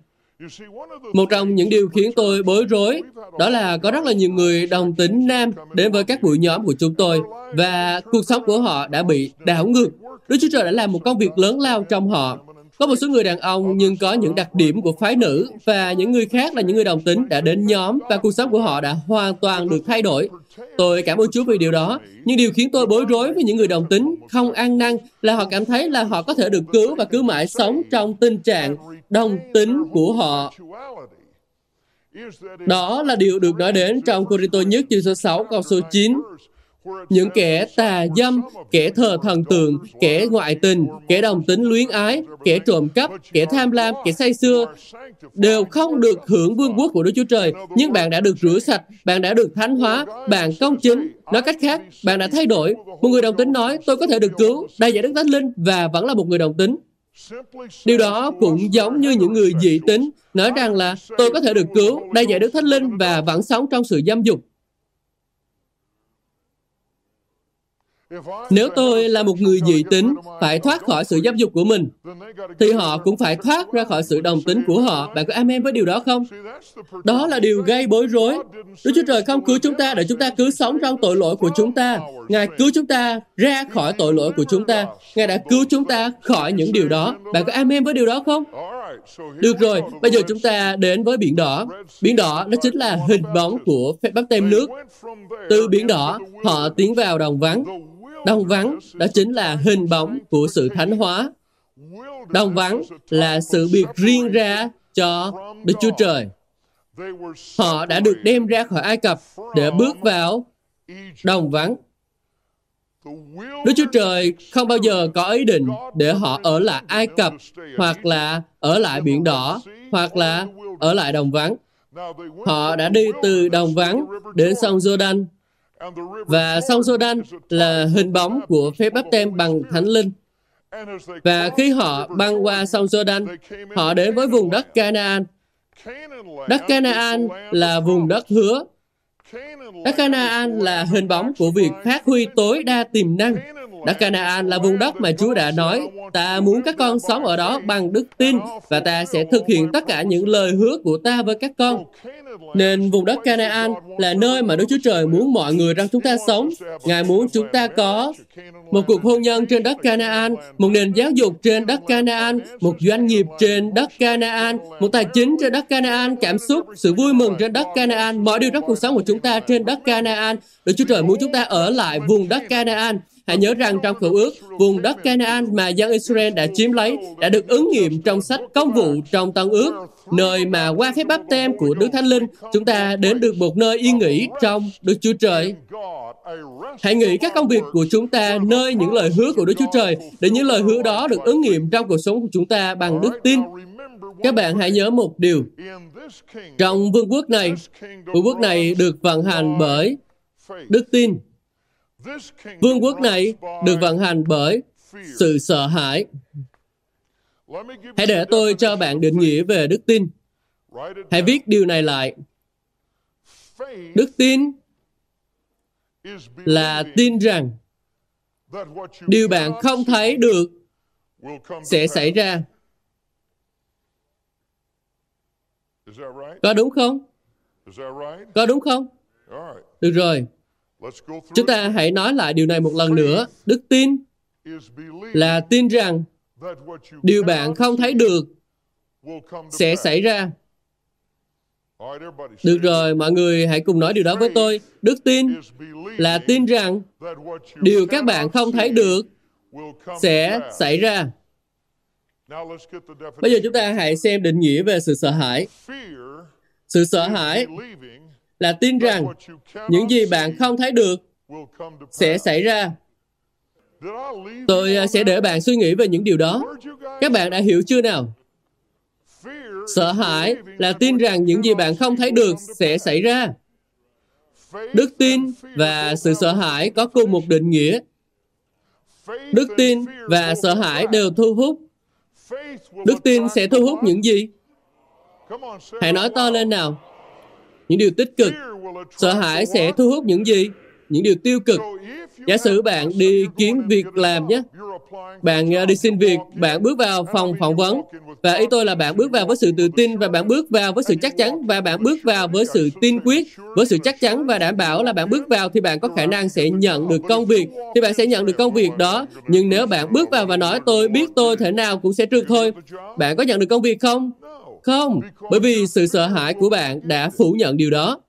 Một trong những điều khiến tôi bối rối đó là có rất là nhiều người đồng tính nam đến với các buổi nhóm của chúng tôi và cuộc sống của họ đã bị đảo ngược. Đức Chúa Trời đã làm một công việc lớn lao trong họ. Có một số người đàn ông nhưng có những đặc điểm của phái nữ và những người khác là những người đồng tính đã đến nhóm và cuộc sống của họ đã hoàn toàn được thay đổi. Tôi cảm ơn Chúa vì điều đó. Nhưng điều khiến tôi bối rối với những người đồng tính không ăn năn là họ cảm thấy là họ có thể được cứu và cứ mãi sống trong tình trạng đồng tính của họ. Đó là điều được nói đến trong Corinto nhất chương số 6 câu số 9 những kẻ tà dâm, kẻ thờ thần tượng, kẻ ngoại tình, kẻ đồng tính luyến ái, kẻ trộm cắp, kẻ tham lam, kẻ say xưa, đều không được hưởng vương quốc của Đức Chúa Trời. Nhưng bạn đã được rửa sạch, bạn đã được thánh hóa, bạn công chính. Nói cách khác, bạn đã thay đổi. Một người đồng tính nói, tôi có thể được cứu, đầy giải Đức Thánh Linh và vẫn là một người đồng tính. Điều đó cũng giống như những người dị tính, nói rằng là tôi có thể được cứu, đầy giải Đức Thánh Linh và vẫn sống trong sự dâm dục. Nếu tôi là một người dị tính, phải thoát khỏi sự dâm dục của mình, thì họ cũng phải thoát ra khỏi sự đồng tính của họ. Bạn có amen với điều đó không? Đó là điều gây bối rối. Đức Chúa Trời không cứu chúng ta để chúng ta cứ sống trong tội lỗi của chúng ta. Ngài cứu chúng ta ra khỏi tội lỗi của chúng ta. Ngài đã cứu chúng ta khỏi những điều đó. Bạn có amen với điều đó không? Được rồi, bây giờ chúng ta đến với biển đỏ. Biển đỏ nó chính là hình bóng của phép bắp tem nước. Từ biển đỏ, họ tiến vào đồng vắng. Đồng vắng đó chính là hình bóng của sự thánh hóa. Đồng vắng là sự biệt riêng ra cho Đức Chúa Trời. Họ đã được đem ra khỏi Ai Cập để bước vào đồng vắng. Đức Chúa Trời không bao giờ có ý định để họ ở lại Ai Cập hoặc là ở lại biển đỏ hoặc là ở lại đồng vắng. Họ đã đi từ đồng vắng đến sông Jordan và sông Jordan là hình bóng của phép báp tem bằng thánh linh. Và khi họ băng qua sông Jordan, họ đến với vùng đất Canaan. Đất Canaan là vùng đất hứa. Đất Canaan là hình bóng của việc phát huy tối đa tiềm năng. Đất Canaan là vùng đất mà Chúa đã nói, ta muốn các con sống ở đó bằng đức tin và ta sẽ thực hiện tất cả những lời hứa của ta với các con. Nên vùng đất Canaan là nơi mà Đức Chúa Trời muốn mọi người rằng chúng ta sống. Ngài muốn chúng ta có một cuộc hôn nhân trên đất Canaan, một nền giáo dục trên đất Canaan, một doanh nghiệp trên đất Canaan, một tài chính trên đất Canaan, cảm xúc, sự vui mừng trên đất Canaan, mọi điều trong cuộc sống của chúng ta trên đất Canaan. Đức Chúa Trời muốn chúng ta ở lại vùng đất Canaan. Hãy nhớ rằng trong cựu ước, vùng đất Canaan mà dân Israel đã chiếm lấy đã được ứng nghiệm trong sách công vụ trong tân ước, nơi mà qua phép báp tem của Đức Thánh Linh, chúng ta đến được một nơi yên nghỉ trong Đức Chúa Trời. Hãy nghĩ các công việc của chúng ta nơi những lời hứa của Đức Chúa Trời để những lời hứa đó được ứng nghiệm trong cuộc sống của chúng ta bằng đức tin. Các bạn hãy nhớ một điều. Trong vương quốc này, vương quốc này được vận hành bởi đức tin. Vương quốc này được vận hành bởi sự sợ hãi. Hãy để tôi cho bạn định nghĩa về đức tin. Hãy viết điều này lại. Đức tin là tin rằng điều bạn không thấy được sẽ xảy ra. Có đúng không? Có đúng không? Được rồi. Chúng ta hãy nói lại điều này một lần nữa. Đức tin là tin rằng điều bạn không thấy được sẽ xảy ra. Được rồi, mọi người hãy cùng nói điều đó với tôi. Đức tin là tin rằng điều các bạn không thấy được sẽ xảy ra. Bây giờ chúng ta hãy xem định nghĩa về sự sợ hãi. Sự sợ hãi là tin rằng những gì bạn không thấy được sẽ xảy ra. Tôi à, sẽ để bạn suy nghĩ về những điều đó. Các bạn đã hiểu chưa nào? Sợ hãi là tin rằng những gì bạn không thấy được sẽ xảy ra. Đức tin và sự sợ hãi có cùng một định nghĩa. Đức tin và sợ hãi đều thu hút. Đức tin sẽ thu hút những gì? Hãy nói to lên nào. Những điều tích cực. Sợ hãi sẽ thu hút những gì? Những điều tiêu cực. Giả sử bạn đi kiếm việc làm nhé. Bạn à, đi xin việc, bạn bước vào phòng phỏng vấn và ý tôi là bạn bước vào với sự tự tin và bạn bước vào với sự chắc chắn và bạn bước vào với sự tin quyết, với sự chắc chắn và đảm bảo là bạn bước vào thì bạn có khả năng sẽ nhận được công việc, thì bạn sẽ nhận được công việc đó. Nhưng nếu bạn bước vào và nói tôi biết tôi thể nào cũng sẽ trượt thôi, bạn có nhận được công việc không? Không, bởi vì sự sợ hãi của bạn đã phủ nhận điều đó.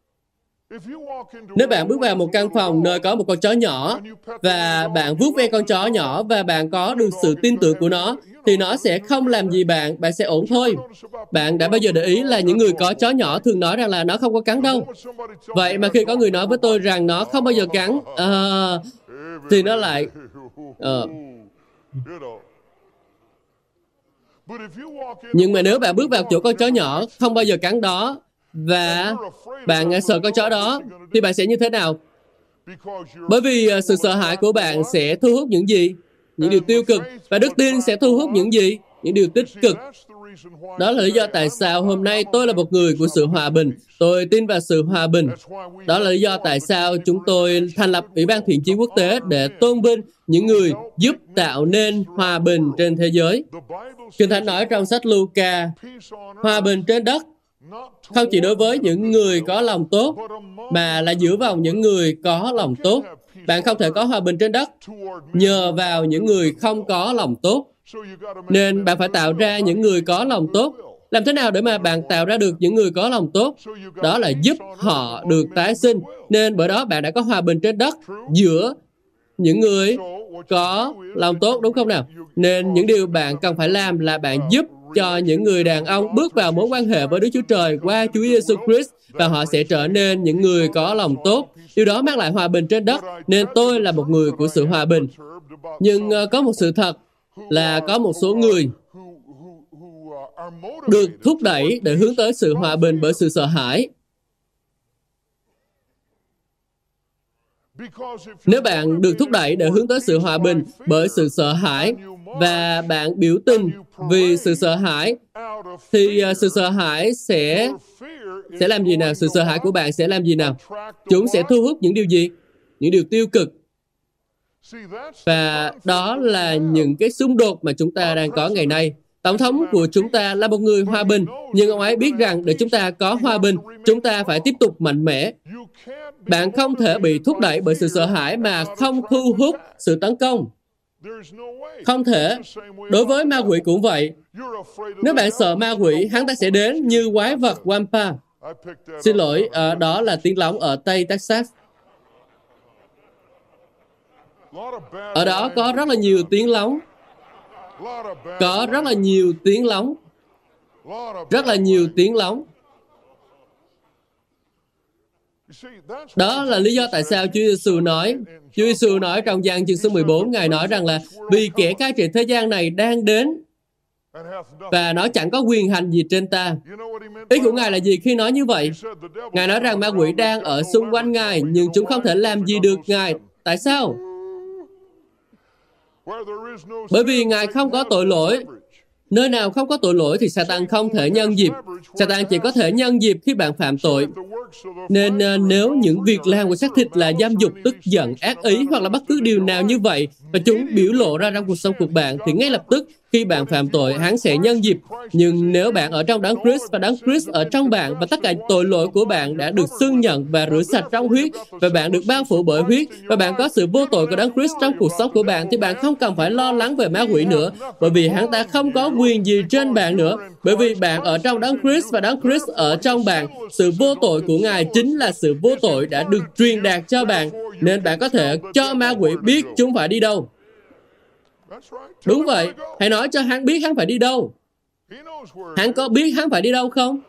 Nếu bạn bước vào một căn phòng nơi có một con chó nhỏ và bạn vuốt ve con chó nhỏ và bạn có được sự tin tưởng của nó, thì nó sẽ không làm gì bạn, bạn sẽ ổn thôi. Bạn đã bao giờ để ý là những người có chó nhỏ thường nói rằng là nó không có cắn đâu. Vậy mà khi có người nói với tôi rằng nó không bao giờ cắn, uh, thì nó lại... Uh, nhưng mà nếu bạn bước vào chỗ con chó nhỏ không bao giờ cắn đó và bạn sợ con chó đó thì bạn sẽ như thế nào? Bởi vì à, sự sợ hãi của bạn sẽ thu hút những gì? Những điều tiêu cực và đức tin sẽ thu hút những gì? Những điều tích cực. Đó là lý do tại sao hôm nay tôi là một người của sự hòa bình. Tôi tin vào sự hòa bình. Đó là lý do tại sao chúng tôi thành lập Ủy ban Thiện chí quốc tế để tôn vinh những người giúp tạo nên hòa bình trên thế giới. Kinh Thánh nói trong sách Luca, hòa bình trên đất không chỉ đối với những người có lòng tốt, mà là dựa vào những người có lòng tốt. Bạn không thể có hòa bình trên đất nhờ vào những người không có lòng tốt. Nên bạn phải tạo ra những người có lòng tốt. Làm thế nào để mà bạn tạo ra được những người có lòng tốt? Đó là giúp họ được tái sinh. Nên bởi đó bạn đã có hòa bình trên đất giữa những người có lòng tốt đúng không nào? Nên những điều bạn cần phải làm là bạn giúp cho những người đàn ông bước vào mối quan hệ với Đức Chúa Trời qua Chúa Giêsu Christ và họ sẽ trở nên những người có lòng tốt. Điều đó mang lại hòa bình trên đất, nên tôi là một người của sự hòa bình. Nhưng uh, có một sự thật là có một số người được thúc đẩy để hướng tới sự hòa bình bởi sự sợ hãi. Nếu bạn được thúc đẩy để hướng tới sự hòa bình bởi sự sợ hãi và bạn biểu tình vì sự sợ hãi, thì à, sự sợ hãi sẽ sẽ làm gì nào? Sự sợ hãi của bạn sẽ làm gì nào? Chúng sẽ thu hút những điều gì? Những điều tiêu cực. Và đó là những cái xung đột mà chúng ta đang có ngày nay. Tổng thống của chúng ta là một người hòa bình, nhưng ông ấy biết rằng để chúng ta có hòa bình, chúng ta phải tiếp tục mạnh mẽ. Bạn không thể bị thúc đẩy bởi sự sợ hãi mà không thu hút sự tấn công. Không thể. Đối với ma quỷ cũng vậy. Nếu bạn sợ ma quỷ, hắn ta sẽ đến như quái vật Wampa. Xin lỗi, à, đó là tiếng lóng ở Tây Texas. Ở đó có rất là nhiều tiếng lóng. Có rất là nhiều tiếng lóng. Rất là nhiều tiếng lóng. Đó là lý do tại sao Chúa Giêsu nói, Chúa Giêsu nói trong gian chương số 14, Ngài nói rằng là vì kẻ cai trị thế gian này đang đến và nó chẳng có quyền hành gì trên ta. Ý của Ngài là gì khi nói như vậy? Ngài nói rằng ma quỷ đang ở xung quanh Ngài, nhưng chúng không thể làm gì được Ngài. Tại sao? Bởi vì Ngài không có tội lỗi. Nơi nào không có tội lỗi thì Satan không thể nhân dịp. Satan chỉ có thể nhân dịp khi bạn phạm tội. Nên nếu những việc làm của xác thịt là giam dục, tức giận, ác ý hoặc là bất cứ điều nào như vậy và chúng biểu lộ ra trong cuộc sống của bạn thì ngay lập tức khi bạn phạm tội, hắn sẽ nhân dịp. Nhưng nếu bạn ở trong đấng Christ và đấng Christ ở trong bạn và tất cả tội lỗi của bạn đã được xưng nhận và rửa sạch trong huyết và bạn được bao phủ bởi huyết và bạn có sự vô tội của đấng Christ trong cuộc sống của bạn thì bạn không cần phải lo lắng về ma quỷ nữa bởi vì hắn ta không có quyền gì trên bạn nữa bởi vì bạn ở trong đấng Christ và đấng Christ ở trong bạn. Sự vô tội của Ngài chính là sự vô tội đã được truyền đạt cho bạn nên bạn có thể cho ma quỷ biết chúng phải đi đâu. Đúng vậy, hãy nói cho hắn biết hắn phải đi đâu. Hắn có biết hắn phải đi đâu không?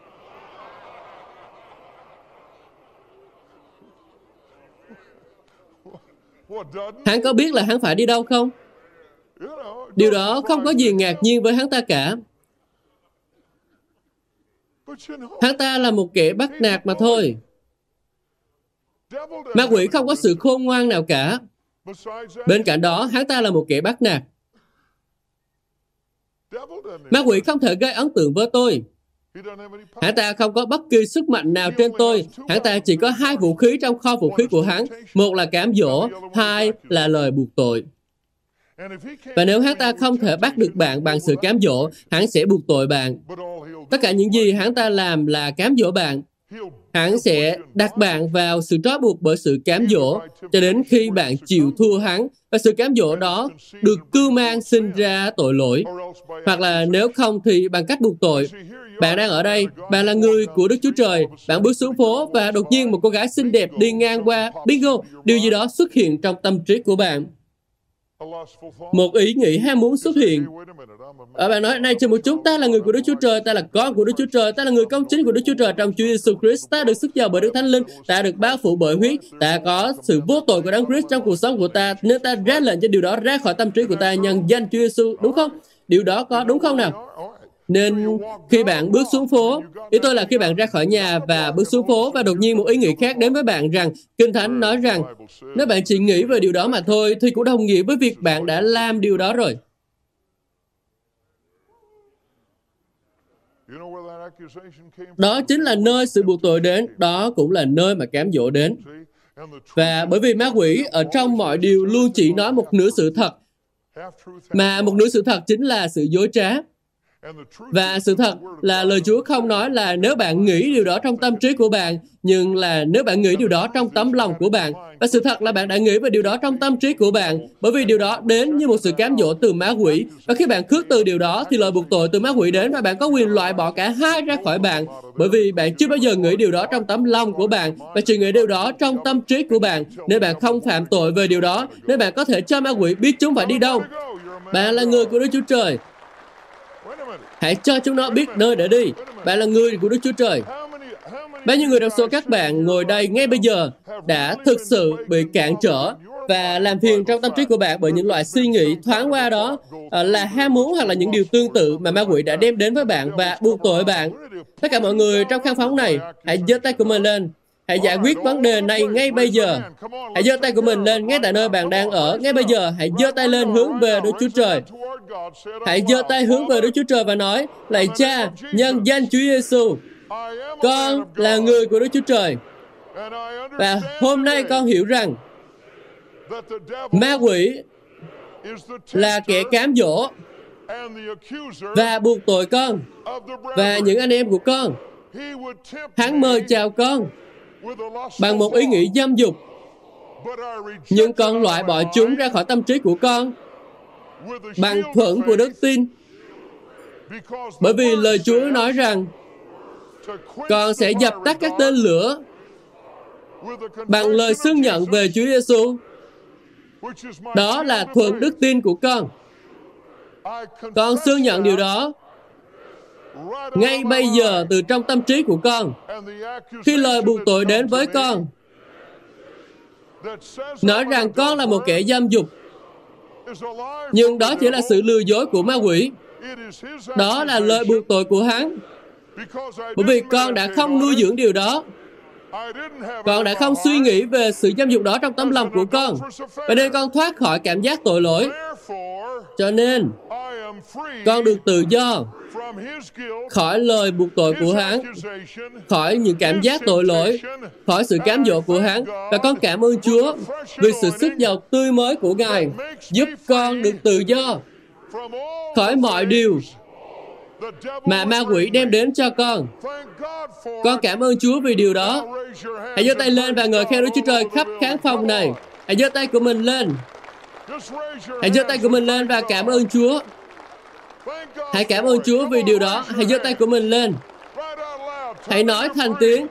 Hắn có biết là hắn phải đi đâu không? Điều đó không có gì ngạc nhiên với hắn ta cả. Hắn ta là một kẻ bắt nạt mà thôi. Ma quỷ không có sự khôn ngoan nào cả. Bên cạnh đó, hắn ta là một kẻ bắt nạt. Ma quỷ không thể gây ấn tượng với tôi. Hắn ta không có bất kỳ sức mạnh nào trên tôi. Hắn ta chỉ có hai vũ khí trong kho vũ khí của hắn. Một là cám dỗ, hai là lời buộc tội. Và nếu hắn ta không thể bắt được bạn bằng sự cám dỗ, hắn sẽ buộc tội bạn. Tất cả những gì hắn ta làm là cám dỗ bạn. Hắn sẽ đặt bạn vào sự trói buộc bởi sự cám dỗ cho đến khi bạn chịu thua hắn và sự cám dỗ đó được cưu mang sinh ra tội lỗi. Hoặc là nếu không thì bằng cách buộc tội. Bạn đang ở đây, bạn là người của Đức Chúa Trời. Bạn bước xuống phố và đột nhiên một cô gái xinh đẹp đi ngang qua. Bingo, điều gì đó xuất hiện trong tâm trí của bạn. Một ý nghĩ ham muốn xuất hiện. Ở bạn nói, này chờ một chút, ta là người của Đức Chúa Trời, ta là con của Đức Chúa Trời, ta là người công chính của Đức Chúa Trời trong Chúa Giêsu Christ, ta được sức giàu bởi Đức Thánh Linh, ta được bao phủ bởi huyết, ta có sự vô tội của Đấng Christ trong cuộc sống của ta, nên ta ra lệnh cho điều đó ra khỏi tâm trí của ta nhân danh Chúa Giêsu, đúng không? Điều đó có đúng không nào? Nên khi bạn bước xuống phố, ý tôi là khi bạn ra khỏi nhà và bước xuống phố và đột nhiên một ý nghĩ khác đến với bạn rằng Kinh Thánh nói rằng nếu bạn chỉ nghĩ về điều đó mà thôi thì cũng đồng nghĩa với việc bạn đã làm điều đó rồi. Đó chính là nơi sự buộc tội đến, đó cũng là nơi mà cám dỗ đến. Và bởi vì ma quỷ ở trong mọi điều luôn chỉ nói một nửa sự thật, mà một nửa sự thật chính là sự dối trá. Và sự thật là lời Chúa không nói là nếu bạn nghĩ điều đó trong tâm trí của bạn, nhưng là nếu bạn nghĩ điều đó trong tấm lòng của bạn. Và sự thật là bạn đã nghĩ về điều đó trong tâm trí của bạn, bởi vì điều đó đến như một sự cám dỗ từ ma quỷ. Và khi bạn khước từ điều đó, thì lời buộc tội từ ma quỷ đến và bạn có quyền loại bỏ cả hai ra khỏi bạn, bởi vì bạn chưa bao giờ nghĩ điều đó trong tấm lòng của bạn, và chỉ nghĩ điều đó trong tâm trí của bạn, nên bạn không phạm tội về điều đó, nên bạn có thể cho ma quỷ biết chúng phải đi đâu. Bạn là người của Đức Chúa Trời. Hãy cho chúng nó biết nơi để đi. Bạn là người của Đức Chúa Trời. Bao nhiêu người trong số các bạn ngồi đây ngay bây giờ đã thực sự bị cản trở và làm phiền trong tâm trí của bạn bởi những loại suy nghĩ thoáng qua đó à, là ham muốn hoặc là những điều tương tự mà ma quỷ đã đem đến với bạn và buộc tội bạn. Tất cả mọi người trong khán phóng này, hãy giơ tay của mình lên. Hãy giải quyết vấn đề này ngay bây giờ. Hãy giơ tay của mình lên ngay tại nơi bạn đang ở. Ngay bây giờ, hãy giơ tay lên hướng về Đức Chúa Trời. Hãy giơ tay hướng về Đức Chúa Trời và nói, Lạy Cha, nhân danh Chúa Giêsu, con là người của Đức Chúa Trời. Và hôm nay con hiểu rằng ma quỷ là kẻ cám dỗ và buộc tội con và những anh em của con. Hắn mời chào con bằng một ý nghĩ dâm dục, nhưng con loại bỏ chúng ra khỏi tâm trí của con. Bằng thuẫn của đức tin. Bởi vì lời Chúa nói rằng con sẽ dập tắt các tên lửa. Bằng lời xưng nhận về Chúa Giêsu. Đó là thuận đức tin của con. Con xưng nhận điều đó ngay bây giờ từ trong tâm trí của con. Khi lời buộc tội đến với con, nói rằng con là một kẻ dâm dục, nhưng đó chỉ là sự lừa dối của ma quỷ. Đó là lời buộc tội của hắn. Bởi vì con đã không nuôi dưỡng điều đó. Con đã không suy nghĩ về sự dâm dục đó trong tấm lòng của con. Và nên con thoát khỏi cảm giác tội lỗi. Cho nên, con được tự do khỏi lời buộc tội của hắn, khỏi những cảm giác tội lỗi, khỏi sự cám dỗ của hắn. Và con cảm ơn Chúa vì sự sức giàu tươi mới của Ngài giúp con được tự do khỏi mọi điều mà ma quỷ đem đến cho con. Con cảm ơn Chúa vì điều đó. Hãy giơ tay lên và ngợi khen Đức Chúa Trời khắp khán phòng này. Hãy giơ tay của mình lên. Hãy giơ tay của mình lên và cảm ơn Chúa. Hãy cảm ơn Chúa vì điều đó. Hãy giơ tay của mình lên. Hãy nói thành tiếng.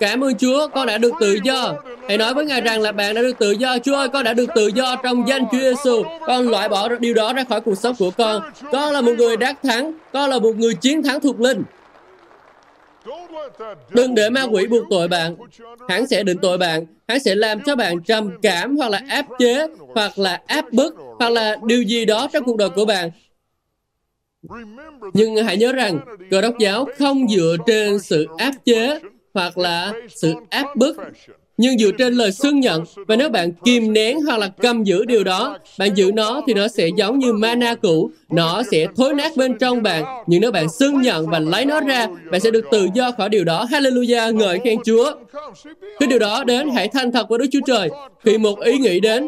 Cảm ơn Chúa, con đã được tự do. Hãy nói với Ngài rằng là bạn đã được tự do. Chúa ơi, con đã được tự do trong danh Chúa Giêsu. Con loại bỏ điều đó ra khỏi cuộc sống của con. Con là một người đắc thắng. Con là một người chiến thắng thuộc linh. Đừng để ma quỷ buộc tội bạn. Hắn sẽ định tội bạn. Hắn sẽ làm cho bạn trầm cảm hoặc là áp chế hoặc là áp bức hoặc là điều gì đó trong cuộc đời của bạn. Nhưng hãy nhớ rằng, cơ đốc giáo không dựa trên sự áp chế hoặc là sự áp bức nhưng dựa trên lời xưng nhận. và nếu bạn kìm nén hoặc là cầm giữ điều đó bạn giữ nó thì nó sẽ giống như mana cũ. nó sẽ thối nát bên trong bạn. nhưng nếu bạn xưng nhận và lấy nó ra bạn sẽ được tự do khỏi điều đó. Hallelujah. Ngợi khen chúa. Khi điều đó đến hãy thanh thật với đức chúa trời. Khi một ý nghĩ đến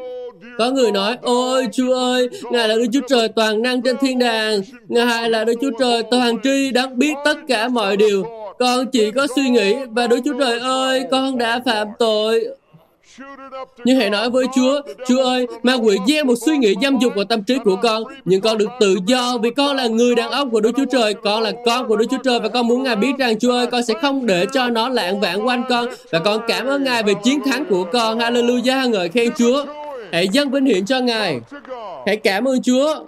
có người nói, ôi Chúa ơi, Ngài là Đức Chúa Trời toàn năng trên thiên đàng. Ngài là Đức Chúa Trời toàn tri, đang biết tất cả mọi điều. Con chỉ có suy nghĩ và Đức Chúa Trời ơi, con đã phạm tội. Nhưng hãy nói với Chúa, Chúa ơi, ma quỷ gieo một suy nghĩ dâm dục vào tâm trí của con, nhưng con được tự do vì con là người đàn ông của Đức Chúa Trời, con là con của Đức Chúa Trời và con muốn Ngài biết rằng Chúa ơi, con sẽ không để cho nó lạng vạn quanh con và con cảm ơn Ngài về chiến thắng của con. Hallelujah, ngợi khen Chúa. Hãy dâng vinh hiển cho Ngài. Hãy cảm ơn Chúa.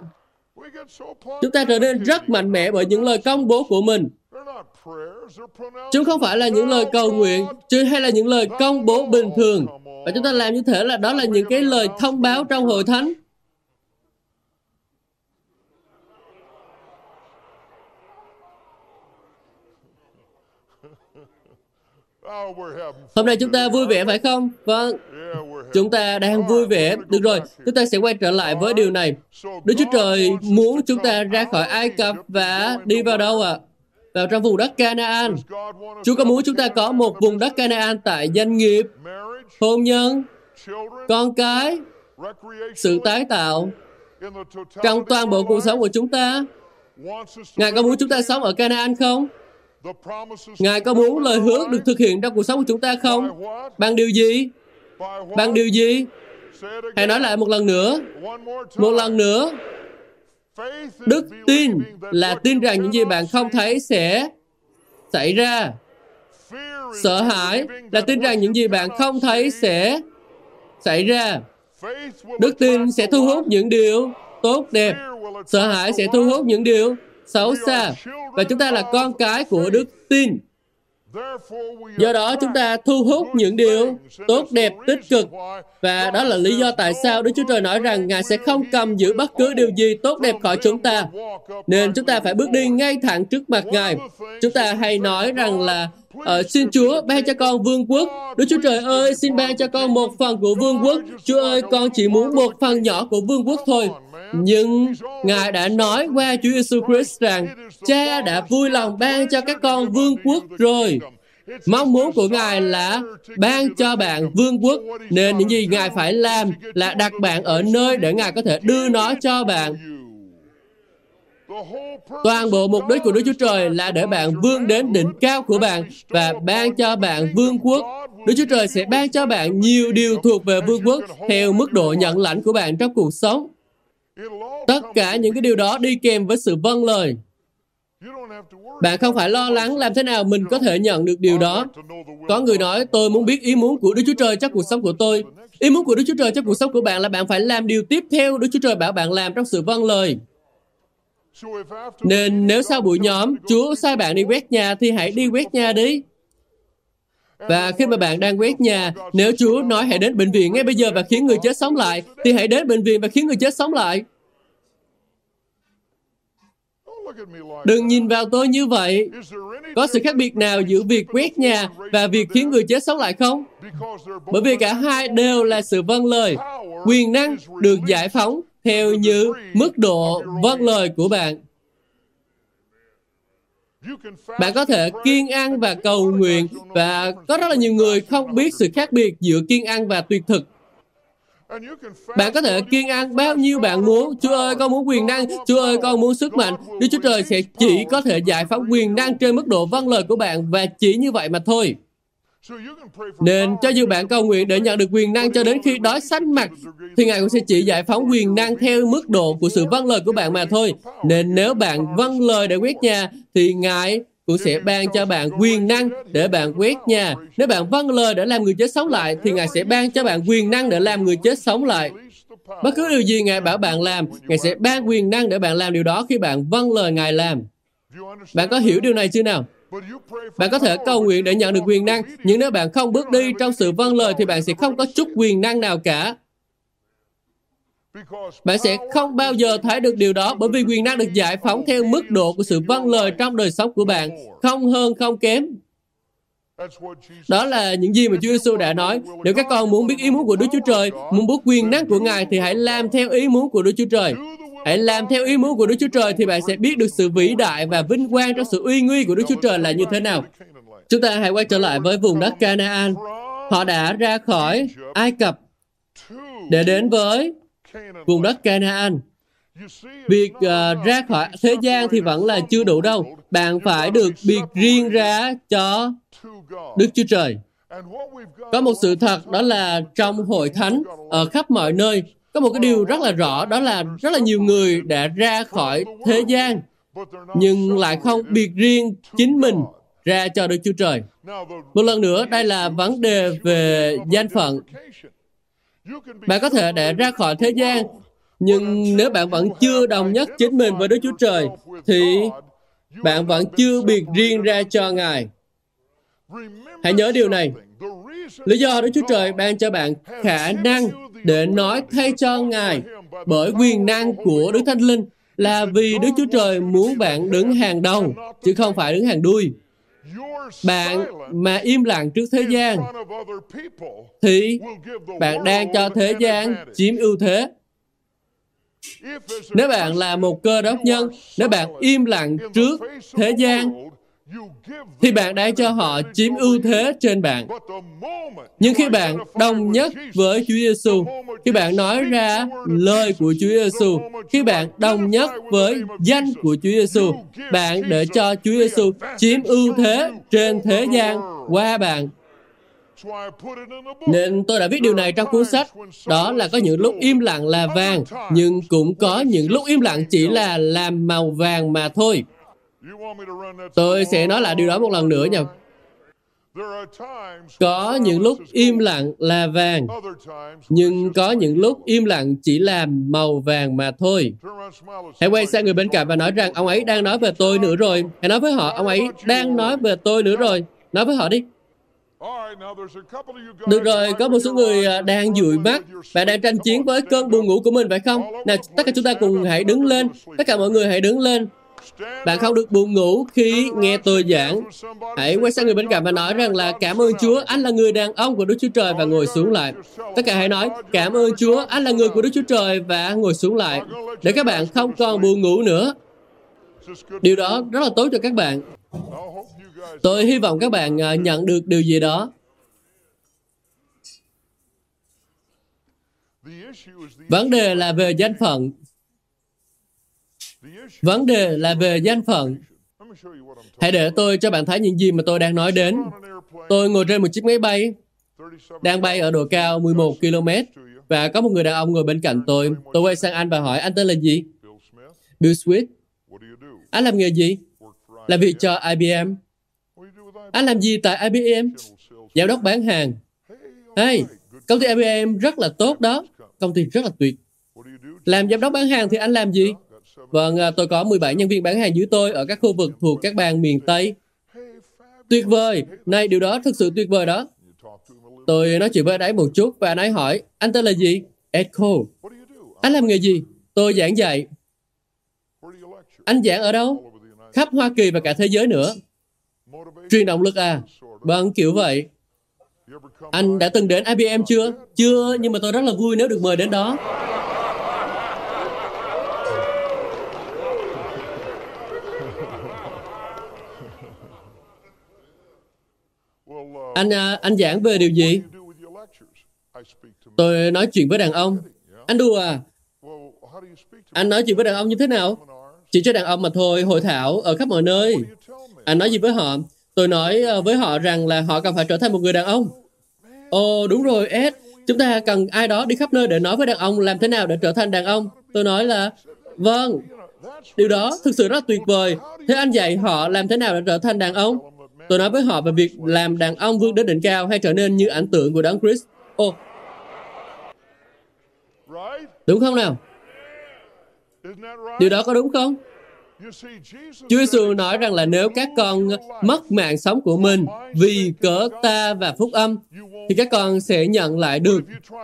Chúng ta trở nên rất mạnh mẽ bởi những lời công bố của mình. Chúng không phải là những lời cầu nguyện, chứ hay là những lời công bố bình thường. Và chúng ta làm như thế là đó là những cái lời thông báo trong hội thánh. Hôm nay chúng ta vui vẻ phải không? Vâng. Chúng ta đang vui vẻ. Được rồi, chúng ta sẽ quay trở lại với điều này. Đức Chúa Trời muốn chúng ta ra khỏi Ai Cập và đi vào đâu ạ? À? Vào trong vùng đất Canaan. Chúa có muốn chúng ta có một vùng đất Canaan tại doanh nghiệp, hôn nhân, con cái, sự tái tạo trong toàn bộ cuộc sống của chúng ta. Ngài có muốn chúng ta sống ở Canaan không? Ngài có muốn lời hứa được thực hiện trong cuộc sống của chúng ta không? Bằng điều gì? Bằng điều gì? Hãy nói lại một lần nữa. Một lần nữa. Đức tin là tin rằng những gì bạn không thấy sẽ xảy ra. Sợ hãi là tin rằng những gì bạn không thấy sẽ xảy ra. Đức tin sẽ thu hút những điều tốt đẹp. Sợ hãi sẽ thu hút những điều xấu xa. Và chúng ta là con cái của đức tin. Do đó chúng ta thu hút những điều tốt đẹp, tích cực. Và đó là lý do tại sao Đức Chúa Trời nói rằng Ngài sẽ không cầm giữ bất cứ điều gì tốt đẹp khỏi chúng ta. Nên chúng ta phải bước đi ngay thẳng trước mặt Ngài. Chúng ta hay nói rằng là Ờ, xin Chúa ban cho con vương quốc. Đức Chúa Trời ơi, xin ban cho con một phần của vương quốc. Chúa ơi, con chỉ muốn một phần nhỏ của vương quốc thôi. Nhưng Ngài đã nói qua Chúa Giêsu Christ rằng Cha đã vui lòng ban cho các con vương quốc rồi. Mong muốn của Ngài là ban cho bạn vương quốc, nên những gì Ngài phải làm là đặt bạn ở nơi để Ngài có thể đưa nó cho bạn. Toàn bộ mục đích của Đức Chúa Trời là để bạn vươn đến đỉnh cao của bạn và ban cho bạn vương quốc. Đức Chúa Trời sẽ ban cho bạn nhiều điều thuộc về vương quốc theo mức độ nhận lãnh của bạn trong cuộc sống. Tất cả những cái điều đó đi kèm với sự vâng lời. Bạn không phải lo lắng làm thế nào mình có thể nhận được điều đó. Có người nói, tôi muốn biết ý muốn của Đức Chúa Trời cho cuộc sống của tôi. Ý muốn của Đức Chúa Trời cho cuộc sống của bạn là bạn phải làm điều tiếp theo Đức Chúa Trời bảo bạn làm trong sự vâng lời. Nên nếu sau buổi nhóm, Chúa sai bạn đi quét nhà thì hãy đi quét nhà đi. Và khi mà bạn đang quét nhà, nếu Chúa nói hãy đến bệnh viện ngay bây giờ và khiến người chết sống lại, thì hãy đến bệnh viện và khiến người chết sống lại. Đừng nhìn vào tôi như vậy. Có sự khác biệt nào giữa việc quét nhà và việc khiến người chết sống lại không? Bởi vì cả hai đều là sự vâng lời. Quyền năng được giải phóng theo như mức độ vâng lời của bạn. Bạn có thể kiên ăn và cầu nguyện và có rất là nhiều người không biết sự khác biệt giữa kiên ăn và tuyệt thực. Bạn có thể kiên ăn bao nhiêu bạn muốn. Chúa ơi, con muốn quyền năng. Chúa ơi, con muốn sức mạnh. Đức Chúa Trời sẽ chỉ có thể giải phóng quyền năng trên mức độ vâng lời của bạn và chỉ như vậy mà thôi. Nên cho dù bạn cầu nguyện để nhận được quyền năng cho đến khi đói xanh mặt, thì Ngài cũng sẽ chỉ giải phóng quyền năng theo mức độ của sự vâng lời của bạn mà thôi. Nên nếu bạn vâng lời để quét nhà, thì Ngài cũng sẽ ban cho bạn quyền năng để bạn quét nhà. Nếu bạn vâng lời để làm người chết sống lại, thì Ngài sẽ ban cho bạn quyền năng để làm người chết sống lại. Bất cứ điều gì Ngài bảo bạn làm, Ngài sẽ ban quyền năng để bạn làm điều đó khi bạn vâng lời Ngài làm. Bạn có hiểu điều này chưa nào? Bạn có thể cầu nguyện để nhận được quyền năng, nhưng nếu bạn không bước đi trong sự vâng lời thì bạn sẽ không có chút quyền năng nào cả. Bạn sẽ không bao giờ thấy được điều đó bởi vì quyền năng được giải phóng theo mức độ của sự vâng lời trong đời sống của bạn, không hơn không kém. Đó là những gì mà Chúa Giêsu đã nói. Nếu các con muốn biết ý muốn của Đức Chúa Trời, muốn biết quyền năng của Ngài thì hãy làm theo ý muốn của Đức Chúa Trời. Hãy làm theo ý muốn của Đức Chúa Trời thì bạn sẽ biết được sự vĩ đại và vinh quang trong sự uy nguy của Đức Chúa Trời là như thế nào. Chúng ta hãy quay trở lại với vùng đất Canaan. Họ đã ra khỏi Ai Cập để đến với vùng đất Canaan. Việc uh, ra khỏi thế gian thì vẫn là chưa đủ đâu. Bạn phải được biệt riêng ra cho Đức Chúa Trời. Có một sự thật đó là trong hội thánh ở khắp mọi nơi có một cái điều rất là rõ đó là rất là nhiều người đã ra khỏi thế gian nhưng lại không biệt riêng chính mình ra cho Đức Chúa Trời. Một lần nữa, đây là vấn đề về danh phận. Bạn có thể để ra khỏi thế gian, nhưng nếu bạn vẫn chưa đồng nhất chính mình với Đức Chúa Trời, thì bạn vẫn chưa biệt riêng ra cho Ngài. Hãy nhớ điều này. Lý do Đức Chúa Trời ban cho bạn khả năng để nói thay cho Ngài bởi quyền năng của Đức Thánh Linh là vì Đức Chúa Trời muốn bạn đứng hàng đầu, chứ không phải đứng hàng đuôi. Bạn mà im lặng trước thế gian, thì bạn đang cho thế gian chiếm ưu thế. Nếu bạn là một cơ đốc nhân, nếu bạn im lặng trước thế gian, thì bạn đã cho họ chiếm ưu thế trên bạn. Nhưng khi bạn đồng nhất với Chúa Giêsu, khi bạn nói ra lời của Chúa Giêsu, khi bạn đồng nhất với danh của Chúa Giêsu, bạn để cho Chúa Giêsu chiếm ưu thế trên thế gian qua bạn. Nên tôi đã viết điều này trong cuốn sách. Đó là có những lúc im lặng là vàng, nhưng cũng có những lúc im lặng chỉ là làm màu vàng mà thôi. Tôi sẽ nói lại điều đó một lần nữa nha. Có những lúc im lặng là vàng, nhưng có những lúc im lặng chỉ là màu vàng mà thôi. Hãy quay sang người bên cạnh và nói rằng ông ấy đang nói về tôi nữa rồi. Hãy nói với họ, ông ấy đang nói về tôi nữa rồi. Nói với họ đi. Được rồi, có một số người à, đang dụi mắt. Bạn đang tranh chiến với cơn buồn ngủ của mình, phải không? Nào, tất cả chúng ta cùng hãy đứng lên. Tất cả mọi người hãy đứng lên. Bạn không được buồn ngủ khi nghe tôi giảng. Hãy quay sang người bên cạnh và nói rằng là cảm ơn Chúa, anh là người đàn ông của Đức Chúa Trời và ngồi xuống lại. Tất cả hãy nói cảm ơn Chúa, anh là người của Đức Chúa Trời và ngồi xuống lại. Để các bạn không còn buồn ngủ nữa. Điều đó rất là tốt cho các bạn. Tôi hy vọng các bạn à, nhận được điều gì đó. Vấn đề là về danh phận. Vấn đề là về danh phận. Hãy để tôi cho bạn thấy những gì mà tôi đang nói đến. Tôi ngồi trên một chiếc máy bay, đang bay ở độ cao 11 km, và có một người đàn ông ngồi bên cạnh tôi. Tôi quay sang anh và hỏi, anh tên là gì? Bill smith Anh làm nghề gì? Làm việc cho IBM. Anh làm gì tại IBM? Giám đốc bán hàng. Hey, công ty IBM rất là tốt đó. Công ty rất là tuyệt. Làm giám đốc bán hàng thì anh làm gì? Vâng, à, tôi có 17 nhân viên bán hàng dưới tôi ở các khu vực thuộc các bang miền Tây. Tuyệt vời! Này, điều đó thực sự tuyệt vời đó. Tôi nói chuyện với anh ấy một chút và anh ấy hỏi, anh tên là gì? Ed Cole. Anh làm nghề gì? Tôi giảng dạy. Anh giảng ở đâu? Khắp Hoa Kỳ và cả thế giới nữa. Truyền động lực à? Vâng, kiểu vậy. Anh đã từng đến IBM chưa? Chưa, nhưng mà tôi rất là vui nếu được mời đến đó. Anh à, anh giảng về điều gì? Tôi nói chuyện với đàn ông. Anh đùa à? Anh nói chuyện với đàn ông như thế nào? Chỉ cho đàn ông mà thôi, hội thảo ở khắp mọi nơi. Anh nói gì với họ? Tôi nói à, với họ rằng là họ cần phải trở thành một người đàn ông. Ồ, đúng rồi, Ed. Chúng ta cần ai đó đi khắp nơi để nói với đàn ông làm thế nào để trở thành đàn ông. Tôi nói là, vâng, điều đó thực sự rất tuyệt vời. Thế anh dạy họ làm thế nào để trở thành đàn ông? Tôi nói với họ về việc làm đàn ông vươn đến đỉnh cao hay trở nên như ảnh tượng của Đấng Christ. Ồ, đúng không nào? Điều đó có đúng không? Chúa Giêsu nói rằng là nếu các con mất mạng sống của mình vì cớ ta và phúc âm, thì các con sẽ nhận lại được.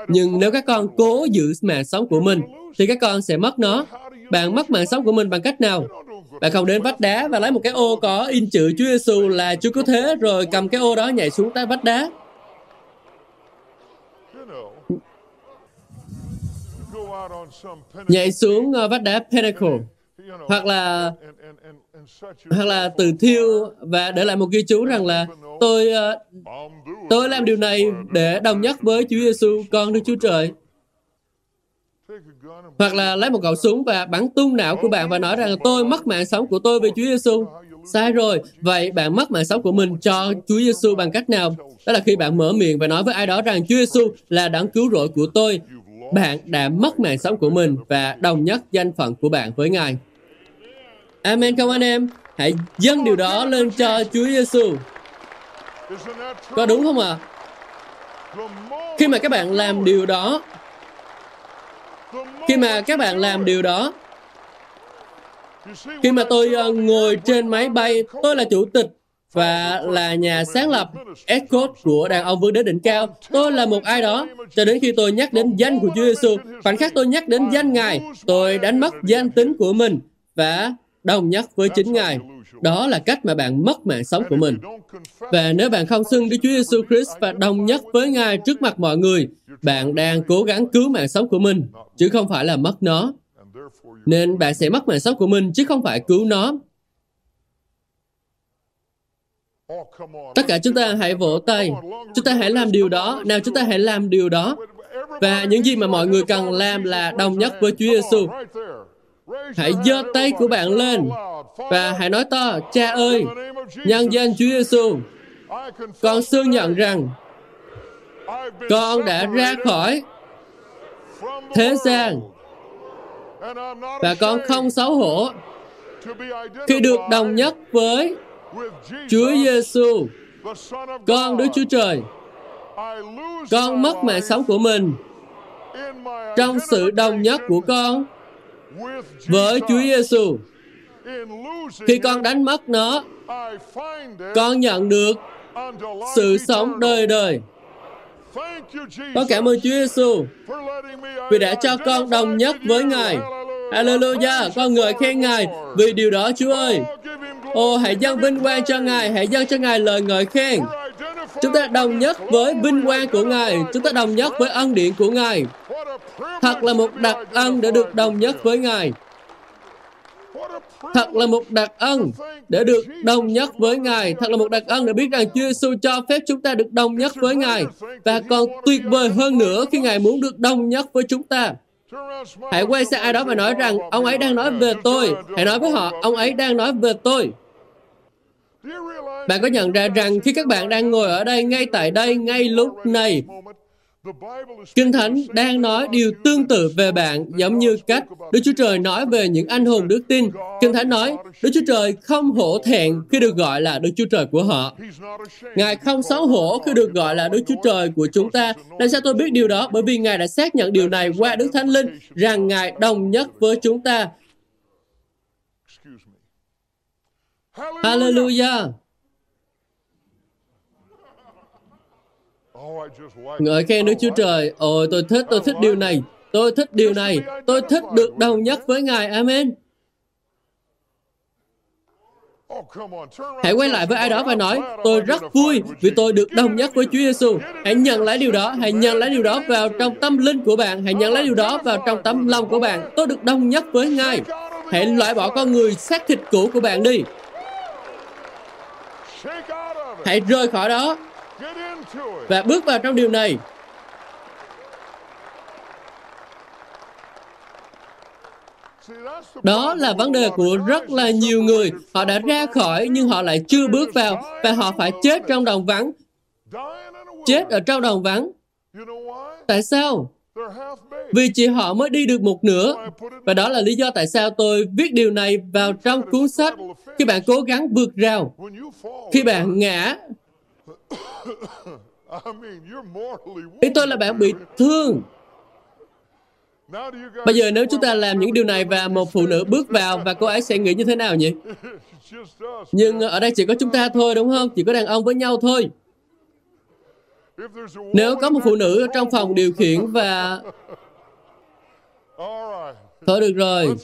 Nhưng nếu các con cố giữ mạng sống của mình, thì các con sẽ mất nó. Bạn mất mạng sống của mình bằng cách nào? Bạn không đến vách đá và lấy một cái ô có in chữ Chúa Giêsu là Chúa Cứu Thế, rồi cầm cái ô đó nhảy xuống tới vách đá. Nhảy xuống ờ, vách đá Pinnacle. Hoặc là hoặc là từ thiêu. Và để lại một ghi chú rằng là tôi ờ, tôi làm điều này để đồng nhất với Chúa Giêsu con Đức Chúa Trời hoặc là lấy một khẩu súng và bắn tung não của bạn và nói rằng tôi mất mạng sống của tôi vì Chúa Giêsu. Sai rồi. Vậy bạn mất mạng sống của mình cho Chúa Giêsu bằng cách nào? Đó là khi bạn mở miệng và nói với ai đó rằng Chúa Giêsu là đấng cứu rỗi của tôi. Bạn đã mất mạng sống của mình và đồng nhất danh phận của bạn với Ngài. Amen không anh em? Hãy dâng điều đó lên cho Chúa Giêsu. Có đúng không ạ? À? Khi mà các bạn làm điều đó, khi mà các bạn làm điều đó khi mà tôi ờ, ngồi trên máy bay tôi là chủ tịch và là nhà sáng lập Escort của đàn ông vương đến đỉnh cao. Tôi là một ai đó, cho đến khi tôi nhắc đến danh của Chúa Giêsu, khoảnh khắc tôi nhắc đến danh Ngài, tôi đánh mất danh tính của mình và đồng nhất với chính Ngài. Đó là cách mà bạn mất mạng sống của mình. Và nếu bạn không xưng Đức Chúa Giêsu Christ và đồng nhất với Ngài trước mặt mọi người, bạn đang cố gắng cứu mạng sống của mình, chứ không phải là mất nó. Nên bạn sẽ mất mạng sống của mình, chứ không phải cứu nó. Tất cả chúng ta hãy vỗ tay. Chúng ta hãy làm điều đó. Nào chúng ta hãy làm điều đó. Và những gì mà mọi người cần làm là đồng nhất với Chúa Giêsu. Hãy giơ tay của bạn lên và hãy nói to, Cha ơi, nhân danh Chúa Giêsu, con xương nhận rằng con đã ra khỏi thế gian và con không xấu hổ khi được đồng nhất với Chúa Giêsu, con Đức Chúa Trời. Con mất mạng sống của mình trong sự đồng nhất của con với Chúa Giêsu. Khi con đánh mất nó, con nhận được sự sống đời đời. Con cảm ơn Chúa Giêsu vì đã cho con đồng nhất với Ngài. Hallelujah, con ngợi khen Ngài vì điều đó Chúa ơi. Ô, hãy dâng vinh quang cho Ngài, hãy dâng cho Ngài lời ngợi khen. Chúng ta đồng nhất với vinh quang của Ngài, chúng ta đồng nhất với ân điển của Ngài. Thật là một đặc ân để được đồng nhất với Ngài. Thật là một đặc ân để được đồng nhất với Ngài. Thật là một đặc ân để biết rằng Chúa Giêsu cho phép chúng ta được đồng nhất với Ngài. Và còn tuyệt vời hơn nữa khi Ngài muốn được đồng nhất với chúng ta. Hãy quay sang ai đó và nói rằng ông ấy đang nói về tôi. Hãy nói với họ, ông ấy đang nói về tôi. Bạn có nhận ra rằng khi các bạn đang ngồi ở đây, ngay tại đây, ngay lúc này, Kinh Thánh đang nói điều tương tự về bạn giống như cách Đức Chúa Trời nói về những anh hùng đức tin. Kinh Thánh nói, Đức Chúa Trời không hổ thẹn khi được gọi là Đức Chúa Trời của họ. Ngài không xấu hổ khi được gọi là Đức Chúa Trời của chúng ta. Làm sao tôi biết điều đó? Bởi vì Ngài đã xác nhận điều này qua Đức Thánh Linh, rằng Ngài đồng nhất với chúng ta. Hallelujah! Ngợi khen Đức Chúa Trời. Ôi, tôi thích, tôi thích điều này. Tôi thích điều này. Tôi thích được đồng nhất với Ngài. Amen. Hãy quay lại với ai đó và nói, tôi rất vui vì tôi được đồng nhất với Chúa Giêsu. Hãy nhận lấy điều đó, hãy nhận lấy điều đó vào trong tâm linh của bạn, hãy nhận lấy điều đó vào trong tấm lòng của bạn. Tôi được đồng nhất với Ngài. Hãy loại bỏ con người xác thịt cũ của bạn đi. Hãy rời khỏi đó và bước vào trong điều này. Đó là vấn đề của rất là nhiều người. Họ đã ra khỏi nhưng họ lại chưa bước vào và họ phải chết trong đồng vắng. Chết ở trong đồng vắng. Tại sao? Vì chỉ họ mới đi được một nửa. Và đó là lý do tại sao tôi viết điều này vào trong cuốn sách. Khi bạn cố gắng vượt rào, khi bạn ngã, Ý tôi là bạn bị thương. Bây giờ nếu chúng ta làm những điều này và một phụ nữ bước vào và cô ấy sẽ nghĩ như thế nào nhỉ? Nhưng ở đây chỉ có chúng ta thôi đúng không? Chỉ có đàn ông với nhau thôi. Nếu có một phụ nữ ở trong phòng điều khiển và... Thôi được rồi,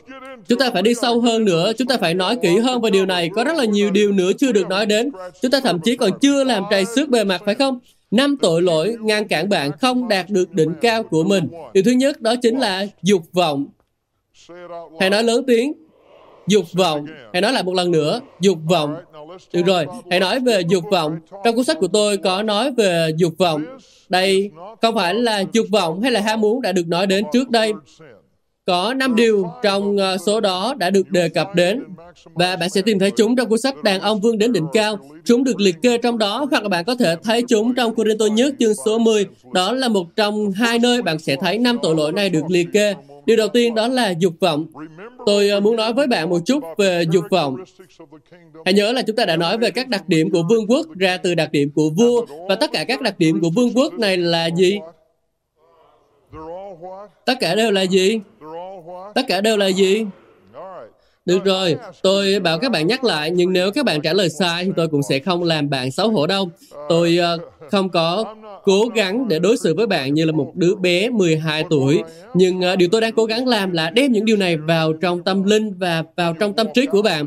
chúng ta phải đi sâu hơn nữa, chúng ta phải nói kỹ hơn về điều này. Có rất là nhiều điều nữa chưa được nói đến. Chúng ta thậm chí còn chưa làm trầy xước bề mặt, phải không? Năm tội lỗi ngăn cản bạn không đạt được đỉnh cao của mình. Điều thứ nhất đó chính là dục vọng. Hãy nói lớn tiếng. Dục vọng. Hãy nói lại một lần nữa. Dục vọng. Được rồi, hãy nói về dục vọng. Trong cuốn sách của tôi có nói về dục vọng. Đây không phải là dục vọng hay là ham muốn đã được nói đến trước đây. Có 5 điều trong ờ, số đó đã được đề cập đến và bạn sẽ tìm thấy chúng trong cuốn sách Đàn ông vươn đến đỉnh cao. Chúng được liệt kê trong đó, hoặc là bạn có thể thấy chúng trong Corinto nhất chương số 10. Đó là một trong hai nơi bạn sẽ thấy năm tội lỗi này được liệt kê. Điều đầu tiên đó là dục vọng. Tôi ờ, muốn nói với bạn một chút về dục vọng. Hãy nhớ là chúng ta đã nói về các đặc điểm của vương quốc ra từ đặc điểm của vua và tất cả các đặc điểm của vương quốc này là gì? Tất cả đều là gì? Tất cả đều là gì? Được rồi, tôi bảo các bạn nhắc lại, nhưng nếu các bạn trả lời sai thì tôi cũng sẽ không làm bạn xấu hổ đâu. Tôi uh, không có cố gắng để đối xử với bạn như là một đứa bé 12 tuổi, nhưng uh, điều tôi đang cố gắng làm là đem những điều này vào trong tâm linh và vào trong tâm trí của bạn.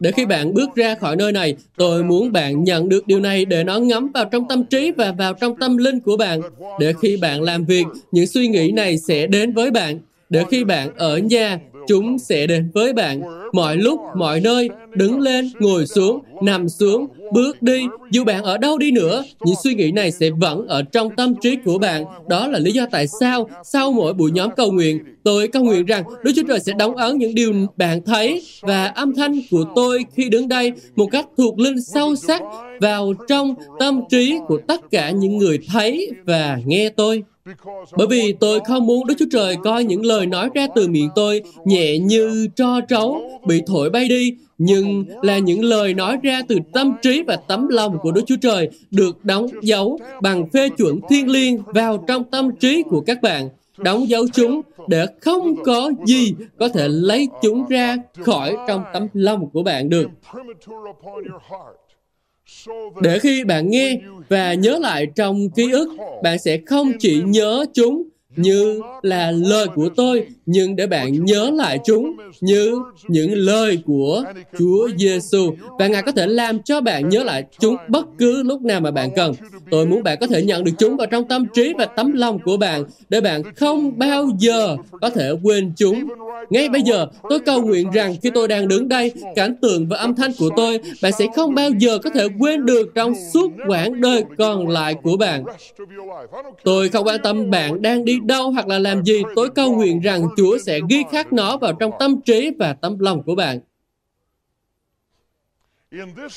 Để khi bạn bước ra khỏi nơi này, tôi muốn bạn nhận được điều này để nó ngấm vào trong tâm trí và vào trong tâm linh của bạn. Để khi bạn làm việc, những suy nghĩ này sẽ đến với bạn để khi bạn ở nhà, chúng sẽ đến với bạn. Mọi lúc, mọi nơi, đứng lên, ngồi xuống, nằm xuống, bước đi, dù bạn ở đâu đi nữa, những suy nghĩ này sẽ vẫn ở trong tâm trí của bạn. Đó là lý do tại sao, sau mỗi buổi nhóm cầu nguyện, tôi cầu nguyện rằng Đức Chúa Trời sẽ đóng ấn những điều bạn thấy và âm thanh của tôi khi đứng đây một cách thuộc linh sâu sắc vào trong tâm trí của tất cả những người thấy và nghe tôi. Bởi vì tôi không muốn Đức Chúa Trời coi những lời nói ra từ miệng tôi nhẹ như tro trấu bị thổi bay đi, nhưng là những lời nói ra từ tâm trí và tấm lòng của Đức Chúa Trời được đóng dấu bằng phê chuẩn thiên liêng vào trong tâm trí của các bạn. Đóng dấu chúng để không có gì có thể lấy chúng ra khỏi trong tấm lòng của bạn được để khi bạn nghe và nhớ lại trong ký ức, bạn sẽ không chỉ nhớ chúng như là lời của tôi, nhưng để bạn nhớ lại chúng như những lời của Chúa Giêsu và Ngài có thể làm cho bạn nhớ lại chúng bất cứ lúc nào mà bạn cần. Tôi muốn bạn có thể nhận được chúng vào trong tâm trí và tấm lòng của bạn để bạn không bao giờ có thể quên chúng. Ngay bây giờ, tôi cầu nguyện rằng khi tôi đang đứng đây, cảnh tượng và âm thanh của tôi, bạn sẽ không bao giờ có thể quên được trong suốt quãng đời còn lại của bạn. Tôi không quan tâm bạn đang đi đâu hoặc là làm gì, tôi cầu nguyện rằng Chúa sẽ ghi khắc nó vào trong tâm trí và tấm lòng của bạn.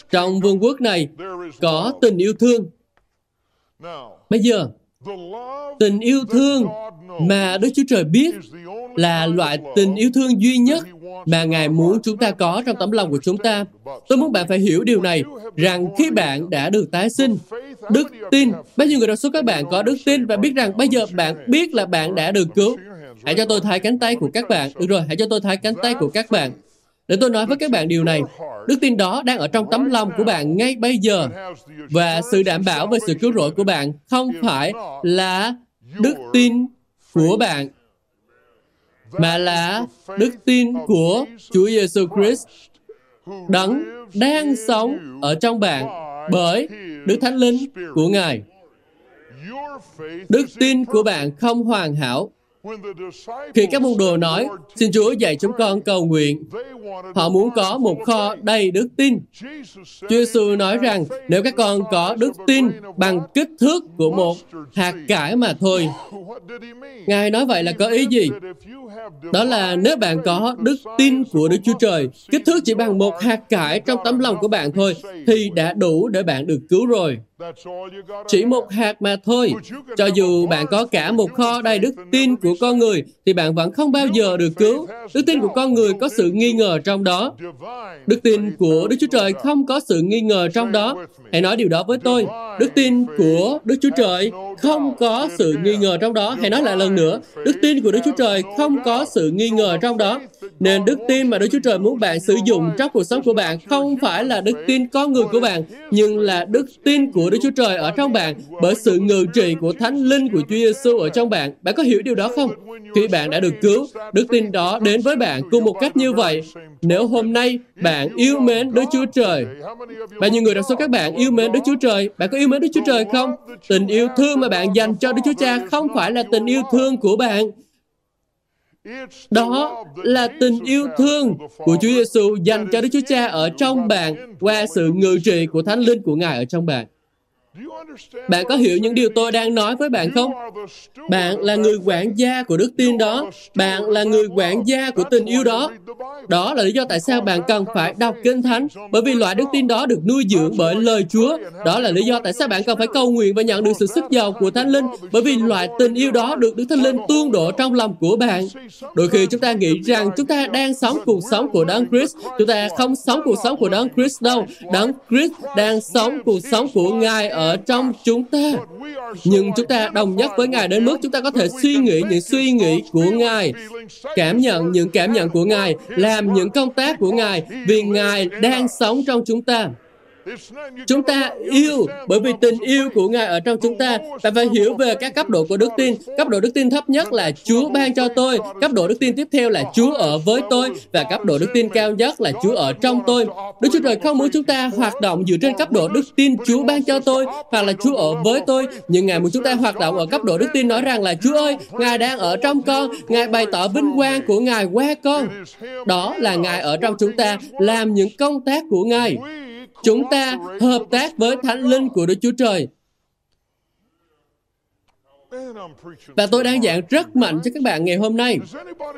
Trong vương quốc này có tình yêu thương. Bây giờ, tình yêu thương mà Đức Chúa Trời biết là loại tình yêu thương duy nhất mà Ngài muốn chúng ta có trong tấm lòng của chúng ta. Tôi muốn bạn phải hiểu điều này, rằng khi bạn đã được tái sinh, đức tin, bao nhiêu người trong số các bạn có đức tin và biết rằng bây giờ bạn biết là bạn đã được cứu. Hãy cho tôi thay cánh tay của các bạn. Được rồi, hãy cho tôi thay cánh tay của các bạn. Để tôi nói với các bạn điều này, đức tin đó đang ở trong tấm lòng của bạn ngay bây giờ. Và sự đảm bảo về sự cứu rỗi của bạn không phải là đức tin của bạn, mà là đức tin của Chúa Giêsu Christ đấng đang sống ở trong bạn bởi Đức Thánh Linh của Ngài. Đức tin của bạn không hoàn hảo khi các môn đồ nói, xin Chúa dạy chúng con cầu nguyện, họ muốn có một kho đầy đức tin. Chúa Giêsu nói rằng, nếu các con có đức tin bằng kích thước của một hạt cải mà thôi. Ngài nói vậy là có ý gì? Đó là nếu bạn có đức tin của Đức Chúa Trời, kích thước chỉ bằng một hạt cải trong tấm lòng của bạn thôi, thì đã đủ để bạn được cứu rồi. Chỉ một hạt mà thôi. Cho dù bạn có cả một kho đầy đức tin của con người, thì bạn vẫn không bao giờ được cứu. Đức tin của con người có sự nghi ngờ trong đó. Đức tin của Đức Chúa Trời không có sự nghi ngờ trong đó. Hãy nói điều đó với tôi. Đức tin của Đức Chúa Trời không có sự nghi ngờ trong đó. Hãy nói lại lần nữa. Đức tin của Đức Chúa Trời không có sự nghi ngờ trong đó. Nên đức tin mà Đức Chúa Trời muốn bạn sử dụng trong cuộc sống của bạn không phải là đức tin con người của bạn, nhưng là đức tin của Đức Chúa Trời ở trong bạn bởi sự ngự trị của Thánh Linh của Chúa Giêsu ở trong bạn. Bạn có hiểu điều đó không? Khi bạn đã được cứu, đức tin đó đến với bạn cùng một cách như vậy. Nếu hôm nay bạn yêu mến Đức Chúa Trời, bao nhiêu người trong số các bạn yêu mến Đức Chúa Trời? Bạn có yêu mến Đức Chúa Trời không? Tình yêu thương mà bạn dành cho Đức Chúa Cha không phải là tình yêu thương của bạn, đó là tình yêu thương của Chúa Giêsu dành cho Đức Chúa Cha ở trong bạn qua sự ngự trị của Thánh Linh của Ngài ở trong bạn. Bạn có hiểu những điều tôi đang nói với bạn không? Bạn là người quản gia của đức tin đó. Bạn là người quản gia của tình yêu đó. Đó là lý do tại sao bạn cần phải đọc Kinh Thánh. Bởi vì loại đức tin đó được nuôi dưỡng bởi lời Chúa. Đó là lý do tại sao bạn cần phải cầu nguyện và nhận được sự sức giàu của Thánh Linh. Bởi vì loại tình yêu đó được Đức Thánh Linh tuôn đổ trong lòng của bạn. Đôi khi chúng ta nghĩ rằng chúng ta đang sống cuộc sống của Đấng Christ. Chúng ta không sống cuộc sống của Đấng Christ đâu. Đấng Christ đang sống cuộc sống của Ngài ở ở trong chúng ta. Nhưng chúng ta đồng nhất với Ngài đến mức chúng ta có thể suy nghĩ những suy nghĩ của Ngài, cảm nhận những cảm nhận của Ngài, làm những công tác của Ngài vì Ngài đang sống trong chúng ta. Chúng ta yêu bởi vì tình yêu của Ngài ở trong chúng ta. Ta phải hiểu về các cấp độ của đức tin. Cấp độ đức tin thấp nhất là Chúa ban cho tôi. Cấp độ đức tin tiếp theo là Chúa ở với tôi. Và cấp độ đức tin cao nhất là Chúa ở trong tôi. Đức Chúa Trời không muốn chúng ta hoạt động dựa trên cấp độ đức tin Chúa ban cho tôi hoặc là Chúa ở với tôi. Nhưng Ngài muốn chúng ta hoạt động ở cấp độ đức tin nói rằng là Chúa ơi, Ngài đang ở trong con. Ngài bày tỏ vinh quang của Ngài qua con. Đó là Ngài ở trong chúng ta làm những công tác của Ngài chúng ta hợp tác với Thánh Linh của Đức Chúa Trời. Và tôi đang giảng rất mạnh cho các bạn ngày hôm nay.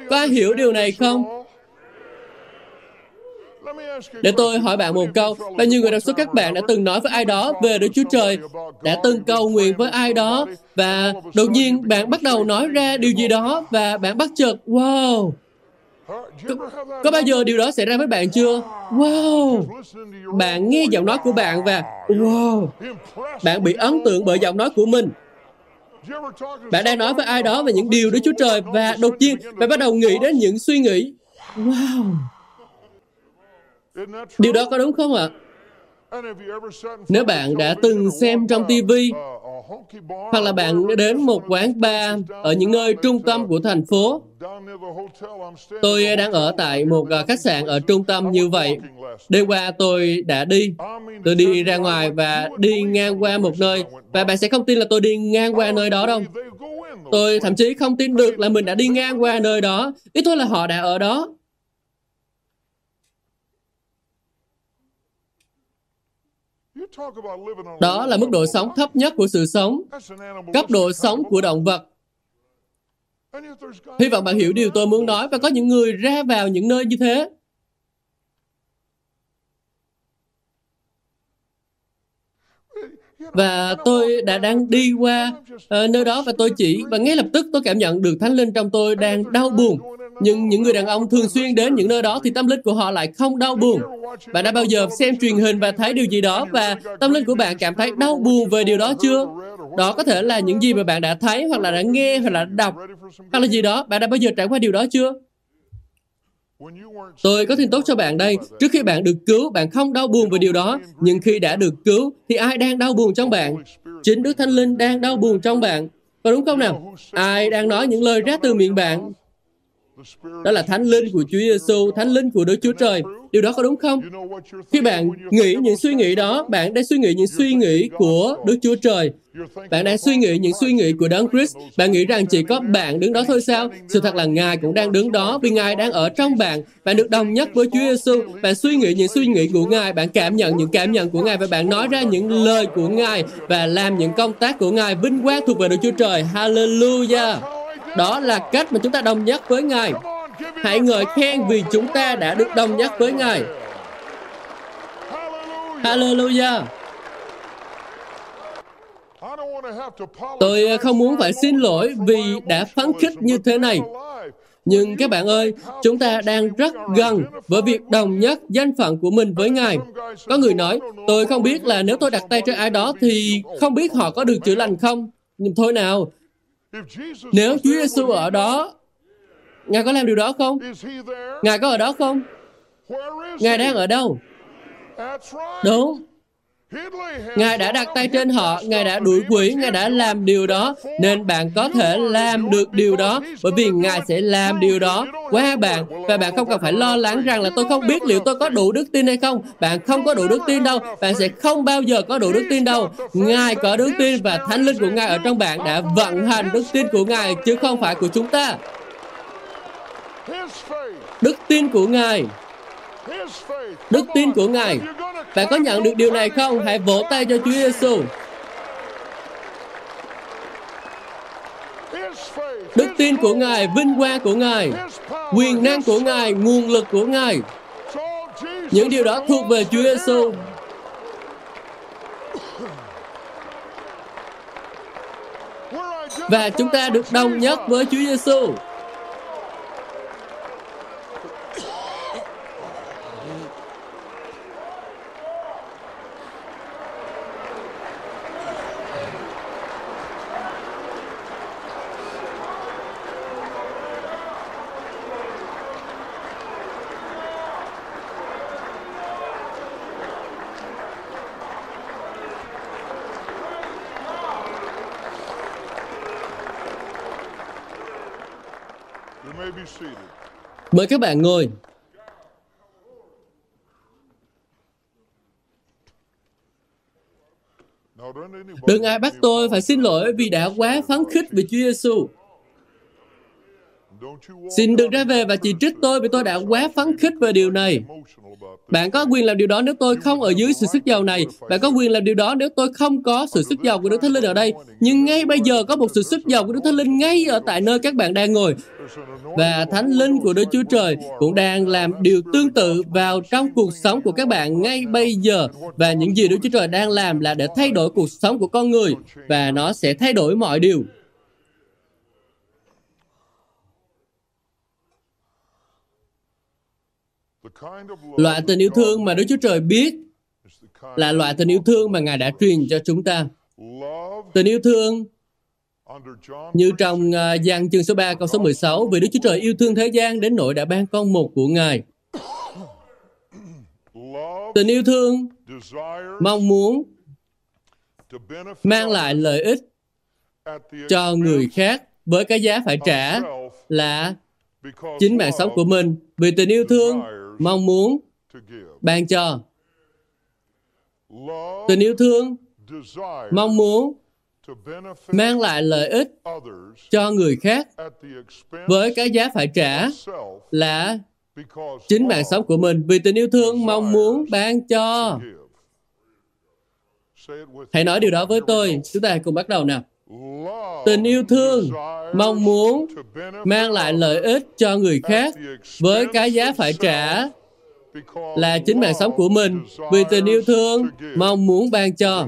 Có ai hiểu điều này không? Để tôi hỏi bạn một câu, bao nhiêu người trong số các bạn đã từng nói với ai đó về Đức Chúa Trời, đã từng cầu nguyện với ai đó, và đột nhiên bạn bắt đầu nói ra điều gì đó, và bạn bắt chợt, wow, có, có bao giờ điều đó xảy ra với bạn chưa? Wow! Bạn nghe giọng nói của bạn và wow! Bạn bị ấn tượng bởi giọng nói của mình. Bạn đang nói với ai đó về những điều Đức Chúa Trời và đột nhiên bạn bắt đầu nghĩ đến những suy nghĩ. Wow! Điều đó có đúng không ạ? Nếu bạn đã từng xem trong TV hoặc là bạn đến một quán bar ở những nơi trung tâm của thành phố. Tôi đang ở tại một à, khách sạn ở trung tâm như vậy. Đêm qua tôi đã đi. Tôi đi ra ngoài và đi ngang qua một nơi. Và bạn sẽ không tin là tôi đi ngang qua nơi đó đâu. Tôi thậm chí không tin được là mình đã đi ngang qua nơi đó. Ý tôi là họ đã ở đó. Đó là mức độ sống thấp nhất của sự sống, cấp độ sống của động vật. Hy vọng bạn hiểu điều tôi muốn nói và có những người ra vào những nơi như thế. Và tôi đã đang đi qua uh, nơi đó và tôi chỉ và ngay lập tức tôi cảm nhận được thánh linh trong tôi đang đau buồn. Nhưng những người đàn ông thường xuyên đến những nơi đó thì tâm linh của họ lại không đau buồn. Bạn đã bao giờ xem truyền hình và thấy điều gì đó và tâm linh của bạn cảm thấy đau buồn về điều đó chưa? Đó có thể là những gì mà bạn đã thấy hoặc là đã nghe hoặc là đã đọc hoặc là gì đó. Bạn đã bao giờ trải qua điều đó chưa? Tôi có tin tốt cho bạn đây. Trước khi bạn được cứu, bạn không đau buồn về điều đó. Nhưng khi đã được cứu, thì ai đang đau buồn trong bạn? Chính Đức Thánh Linh đang đau buồn trong bạn. Có đúng không nào? Ai đang nói những lời ra từ miệng bạn? Đó là Thánh Linh của Chúa Giêsu, Thánh Linh của Đức Chúa Trời. Điều đó có đúng không? Khi bạn nghĩ những suy nghĩ đó, bạn đang suy nghĩ những suy nghĩ của Đức Chúa Trời. Bạn đang suy nghĩ những suy nghĩ của Đấng Christ. Bạn nghĩ rằng chỉ có bạn đứng đó thôi sao? Sự thật là Ngài cũng đang đứng đó vì Ngài đang ở trong bạn. Bạn được đồng nhất với Chúa Giêsu. Bạn suy nghĩ những suy nghĩ của Ngài, bạn cảm nhận những cảm nhận của Ngài và bạn nói ra những lời của Ngài và làm những công tác của Ngài vinh quang thuộc về Đức Chúa Trời. Hallelujah! Đó là cách mà chúng ta đồng nhất với Ngài. Hãy ngợi khen vì chúng ta đã được đồng nhất với Ngài. Hallelujah! Tôi ờ, không muốn phải xin lỗi vì đã phấn khích như thế này. Nhưng các bạn ơi, chúng ta đang rất gần với việc đồng nhất danh phận của mình với Ngài. Có người nói, tôi không biết là nếu tôi đặt tay trên ai đó thì không biết họ có được chữa lành không. Nhưng thôi nào, nếu Chúa Giêsu ở đó, Ngài có làm điều đó không? Ngài có ở đó không? Ngài đang ở đâu? Đúng. Ngài đã đặt tay trên họ, Ngài đã đuổi quỷ, Ngài đã làm điều đó, nên bạn có thể làm được điều đó, bởi vì Ngài sẽ làm điều đó qua bạn, và bạn không cần phải lo lắng rằng là tôi không biết liệu tôi có đủ đức tin hay không. Bạn không có đủ đức tin đâu, bạn sẽ không bao giờ có đủ đức tin đâu. Ngài có đức tin và Thánh Linh của Ngài ở trong bạn đã vận hành đức tin của Ngài, chứ không phải của chúng ta. Đức tin của Ngài Đức tin của Ngài Bạn có nhận được điều này không? Hãy vỗ tay cho Chúa Giêsu. Đức tin của Ngài, vinh quang của Ngài, quyền năng của Ngài, nguồn lực của Ngài. Những điều đó thuộc về Chúa Giêsu. Và chúng ta được đồng nhất với Chúa Giêsu. Mời các bạn ngồi. Đừng ai bắt tôi phải xin lỗi vì đã quá phấn khích về Chúa Giêsu. Xin đừng ra về và chỉ trích tôi vì tôi đã quá phấn khích về điều này. Bạn có quyền làm điều đó nếu tôi không ở dưới sự sức giàu này. Bạn có quyền làm điều đó nếu tôi không có sự sức giàu của Đức Thánh Linh ở đây. Nhưng ngay bây giờ có một sự sức giàu của Đức Thánh Linh ngay ở tại nơi các bạn đang ngồi. Và Thánh Linh của Đức Chúa Trời cũng đang làm điều tương tự vào trong cuộc sống của các bạn ngay bây giờ. Và những gì Đức Chúa Trời đang làm là để thay đổi cuộc sống của con người. Và nó sẽ thay đổi mọi điều. Loại tình yêu thương mà Đức Chúa Trời biết là loại tình yêu thương mà Ngài đã truyền cho chúng ta. Tình yêu thương như trong uh, gian chương số 3 câu số 16 Vì Đức Chúa Trời yêu thương thế gian đến nỗi đã ban con một của Ngài. Tình yêu thương, mong muốn mang lại lợi ích cho người khác với cái giá phải trả là chính mạng sống của mình. Vì tình yêu thương mong muốn ban cho. Tình yêu thương mong muốn mang lại lợi ích cho người khác với cái giá phải trả là chính mạng sống của mình. Vì tình yêu thương mong muốn ban cho. Hãy nói điều đó với tôi. Chúng ta cùng bắt đầu nào. Tình yêu thương mong muốn mang lại lợi ích cho người khác với cái giá phải trả là chính mạng sống của mình. Vì tình yêu thương mong muốn ban cho.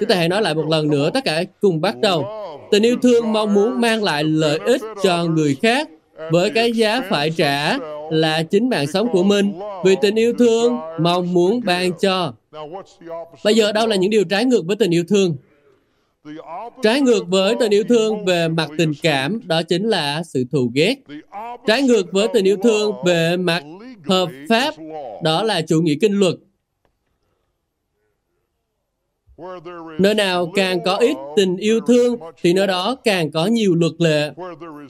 Chúng ta hãy nói lại một lần nữa tất cả cùng bắt đầu. Tình yêu thương mong muốn mang lại lợi ích cho người khác với cái giá phải trả là chính mạng sống của mình. Vì tình yêu thương mong muốn ban cho. Bây giờ đâu là những điều trái ngược với tình yêu thương? Trái ngược với tình yêu thương về mặt tình cảm, đó chính là sự thù ghét. Trái ngược với tình yêu thương về mặt hợp pháp đó là chủ nghĩa kinh luật. Nơi nào càng có ít tình yêu thương thì nơi đó càng có nhiều luật lệ.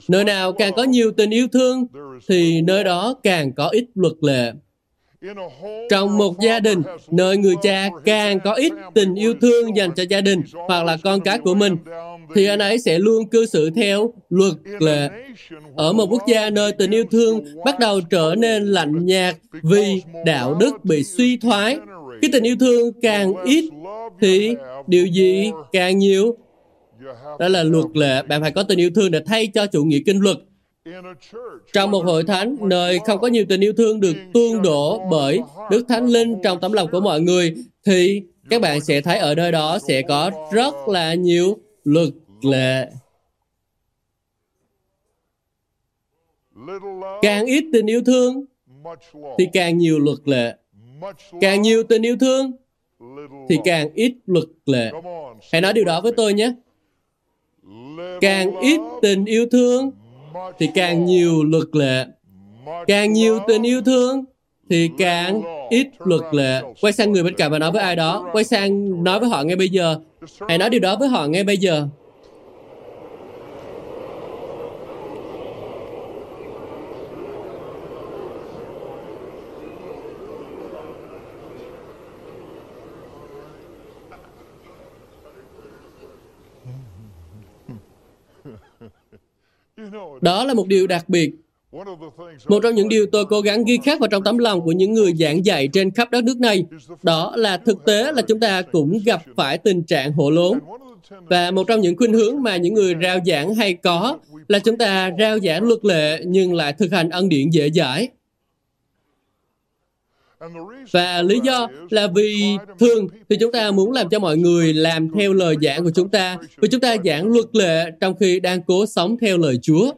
Nơi nào càng có nhiều tình yêu thương thì nơi đó càng có ít luật lệ. Trong một gia đình nơi người cha càng có ít tình yêu thương dành cho gia đình hoặc là con cái của mình thì anh ấy sẽ luôn cư xử theo luật lệ. ở một quốc gia nơi tình yêu thương bắt đầu trở nên lạnh nhạt vì đạo đức bị suy thoái khi tình yêu thương càng ít thì điều gì càng nhiều? đó là luật lệ. Bạn phải có tình yêu thương để thay cho chủ nghĩa kinh luật. trong một hội thánh, nơi không có nhiều tình yêu thương được tuôn đổ bởi Đức Thánh Linh trong tấm lòng của mọi người, thì các bạn sẽ thấy ở nơi đó sẽ có rất là nhiều luật lệ. Càng ít tình yêu thương, thì càng nhiều luật lệ. Càng nhiều tình yêu thương, thì càng ít luật lệ. Hãy nói điều đó với tôi nhé. Càng ít tình yêu thương, thì càng nhiều luật lệ càng nhiều tình yêu thương thì càng ít luật lệ quay sang người bên cạnh và nói với ai đó quay sang nói với họ ngay bây giờ hãy nói điều đó với họ ngay bây giờ Đó là một điều đặc biệt. Một trong những điều tôi cố gắng ghi khắc vào trong tấm lòng của những người giảng dạy trên khắp đất nước này, đó là thực tế là chúng ta cũng gặp phải tình trạng hổ lốn. Và một trong những khuynh hướng mà những người rao giảng hay có là chúng ta rao giảng luật lệ nhưng lại thực hành ân điển dễ dãi. Và lý do là vì thường thì chúng ta muốn làm cho mọi người làm theo lời giảng của chúng ta, vì chúng ta giảng luật lệ trong khi đang cố sống theo lời Chúa.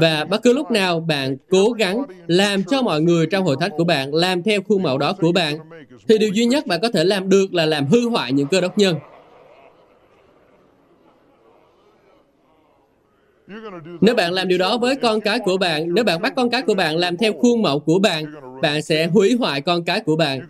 Và bất cứ lúc nào bạn cố gắng làm cho mọi người trong hội thánh của bạn làm theo khuôn mẫu đó của bạn, thì điều duy nhất bạn có thể làm được là làm hư hoại những cơ đốc nhân. Nếu bạn làm điều đó với con cái của bạn, nếu bạn bắt con cái của bạn làm theo khuôn mẫu của bạn, bạn sẽ hủy hoại con cái của bạn.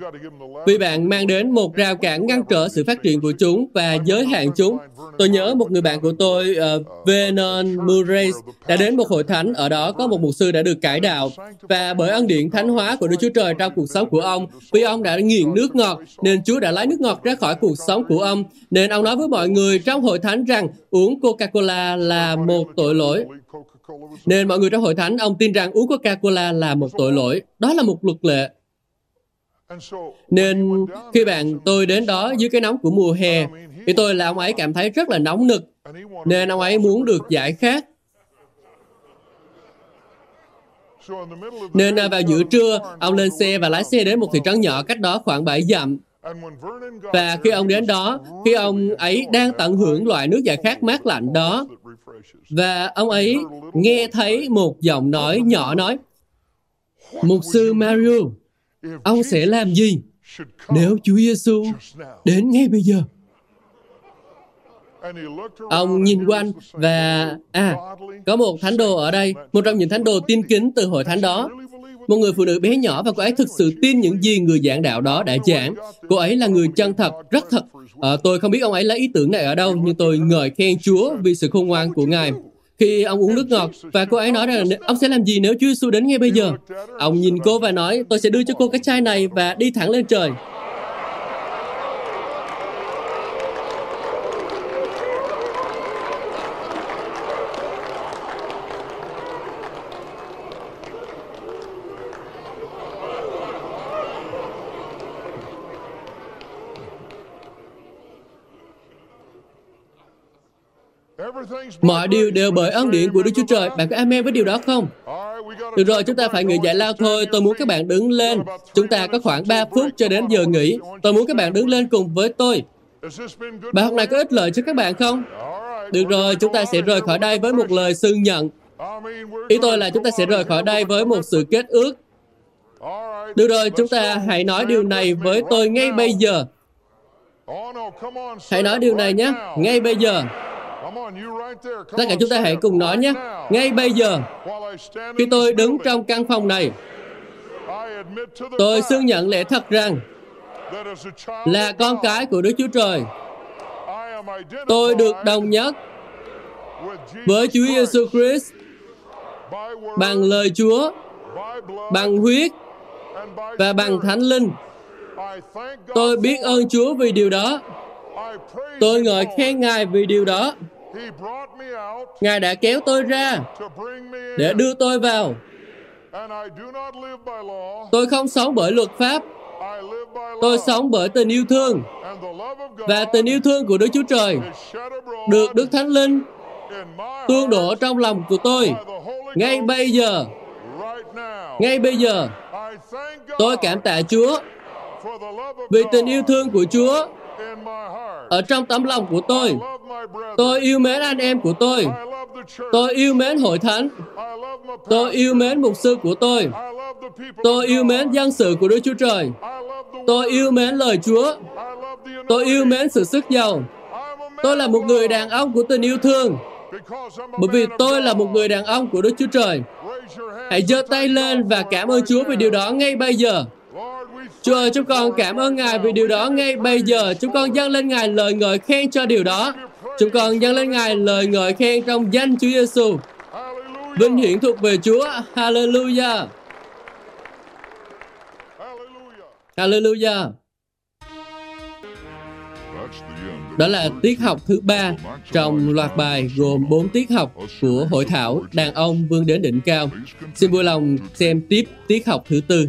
Vì bạn mang đến một rào cản ngăn trở sự phát triển của chúng và giới hạn chúng. Tôi nhớ một người bạn của tôi, uh, Vernon Murray, đã đến một hội thánh, ở đó có một mục sư đã được cải đạo. Và bởi ân điển thánh hóa của Đức Chúa Trời trong cuộc sống của ông, vì ông đã nghiện nước ngọt, nên Chúa đã lấy nước ngọt ra khỏi cuộc sống của ông. Nên ông nói với mọi người trong hội thánh rằng uống Coca-Cola là một tội lỗi. Nên mọi người trong hội thánh, ông tin rằng uống Coca-Cola là một tội lỗi. Đó là một luật lệ. Nên khi bạn tôi đến đó dưới cái nóng của mùa hè, thì tôi là ông ấy cảm thấy rất là nóng nực. Nên ông ấy muốn được giải khát. Nên à, vào giữa trưa, ông lên xe và lái xe đến một thị trấn nhỏ cách đó khoảng 7 dặm. Và khi ông đến đó, khi ông ấy đang tận hưởng loại nước giải khát mát lạnh đó, và ông ấy nghe thấy một giọng nói nhỏ nói, Mục sư Mario, ông sẽ làm gì nếu Chúa Giêsu đến ngay bây giờ? Ông nhìn quanh và, à, có một thánh đồ ở đây, một trong những thánh đồ tiên kính từ hội thánh đó. Một người phụ nữ bé nhỏ và cô ấy thực sự tin những gì người giảng đạo đó đã giảng. Cô ấy là người chân thật, rất thật. À, tôi không biết ông ấy lấy ý tưởng này ở đâu, nhưng tôi ngợi khen Chúa vì sự khôn ngoan của Ngài. Khi ông uống nước ngọt và cô ấy nói rằng ông sẽ làm gì nếu Chúa Giêsu đến ngay bây giờ. Ông nhìn cô và nói tôi sẽ đưa cho cô cái chai này và đi thẳng lên trời. Mọi điều đều bởi ân điển của Đức Chúa Trời. Bạn có amen với điều đó không? Được rồi, chúng ta phải nghỉ giải lao thôi. Tôi muốn các bạn đứng lên. Chúng ta có khoảng 3 phút cho đến giờ nghỉ. Tôi muốn các bạn đứng lên cùng với tôi. Bài học này có ích lợi cho các bạn không? Được rồi, chúng ta sẽ rời khỏi đây với một lời xưng nhận. Ý tôi là chúng ta sẽ rời khỏi đây với một sự kết ước. Được rồi, chúng ta hãy nói điều này với tôi ngay bây giờ. Hãy nói điều này nhé, ngay bây giờ. Tất cả chúng ta hãy cùng nói nhé. Ngay bây giờ, khi tôi đứng trong căn phòng này, tôi xưng nhận lẽ thật rằng là con cái của Đức Chúa Trời. Tôi được đồng nhất với Chúa Giêsu Christ bằng lời Chúa, bằng huyết và bằng Thánh Linh. Tôi biết ơn Chúa vì điều đó. Tôi ngợi khen Ngài vì điều đó. Ngài đã kéo tôi ra để đưa tôi vào. Tôi không sống bởi luật pháp. Tôi sống bởi tình yêu thương. Và tình yêu thương của Đức Chúa Trời được Đức Thánh Linh tuôn đổ trong lòng của tôi ngay bây giờ. Ngay bây giờ, tôi cảm tạ Chúa vì tình yêu thương của Chúa ở trong tấm lòng của tôi. Tôi yêu mến anh em của tôi. Tôi yêu mến hội thánh. Tôi yêu mến mục sư của tôi. Tôi yêu mến dân sự của Đức Chúa Trời. Tôi yêu mến lời Chúa. Tôi yêu mến sự sức giàu. Tôi là một người đàn ông của tình yêu thương. Bởi vì tôi là một người đàn ông của Đức Chúa Trời. Hãy giơ tay lên và cảm ơn Chúa vì điều đó ngay bây giờ. Chúa ơi, chúng con cảm ơn Ngài vì điều đó ngay bây giờ. Chúng con dâng lên Ngài lời ngợi khen cho điều đó. Chúng con dâng lên Ngài lời ngợi khen trong danh Chúa Giêsu. Vinh hiển thuộc về Chúa. Hallelujah. Hallelujah. Đó là tiết học thứ ba trong loạt bài gồm 4 tiết học của hội thảo Đàn ông vươn đến đỉnh cao. Xin vui lòng xem tiếp tiết học thứ tư.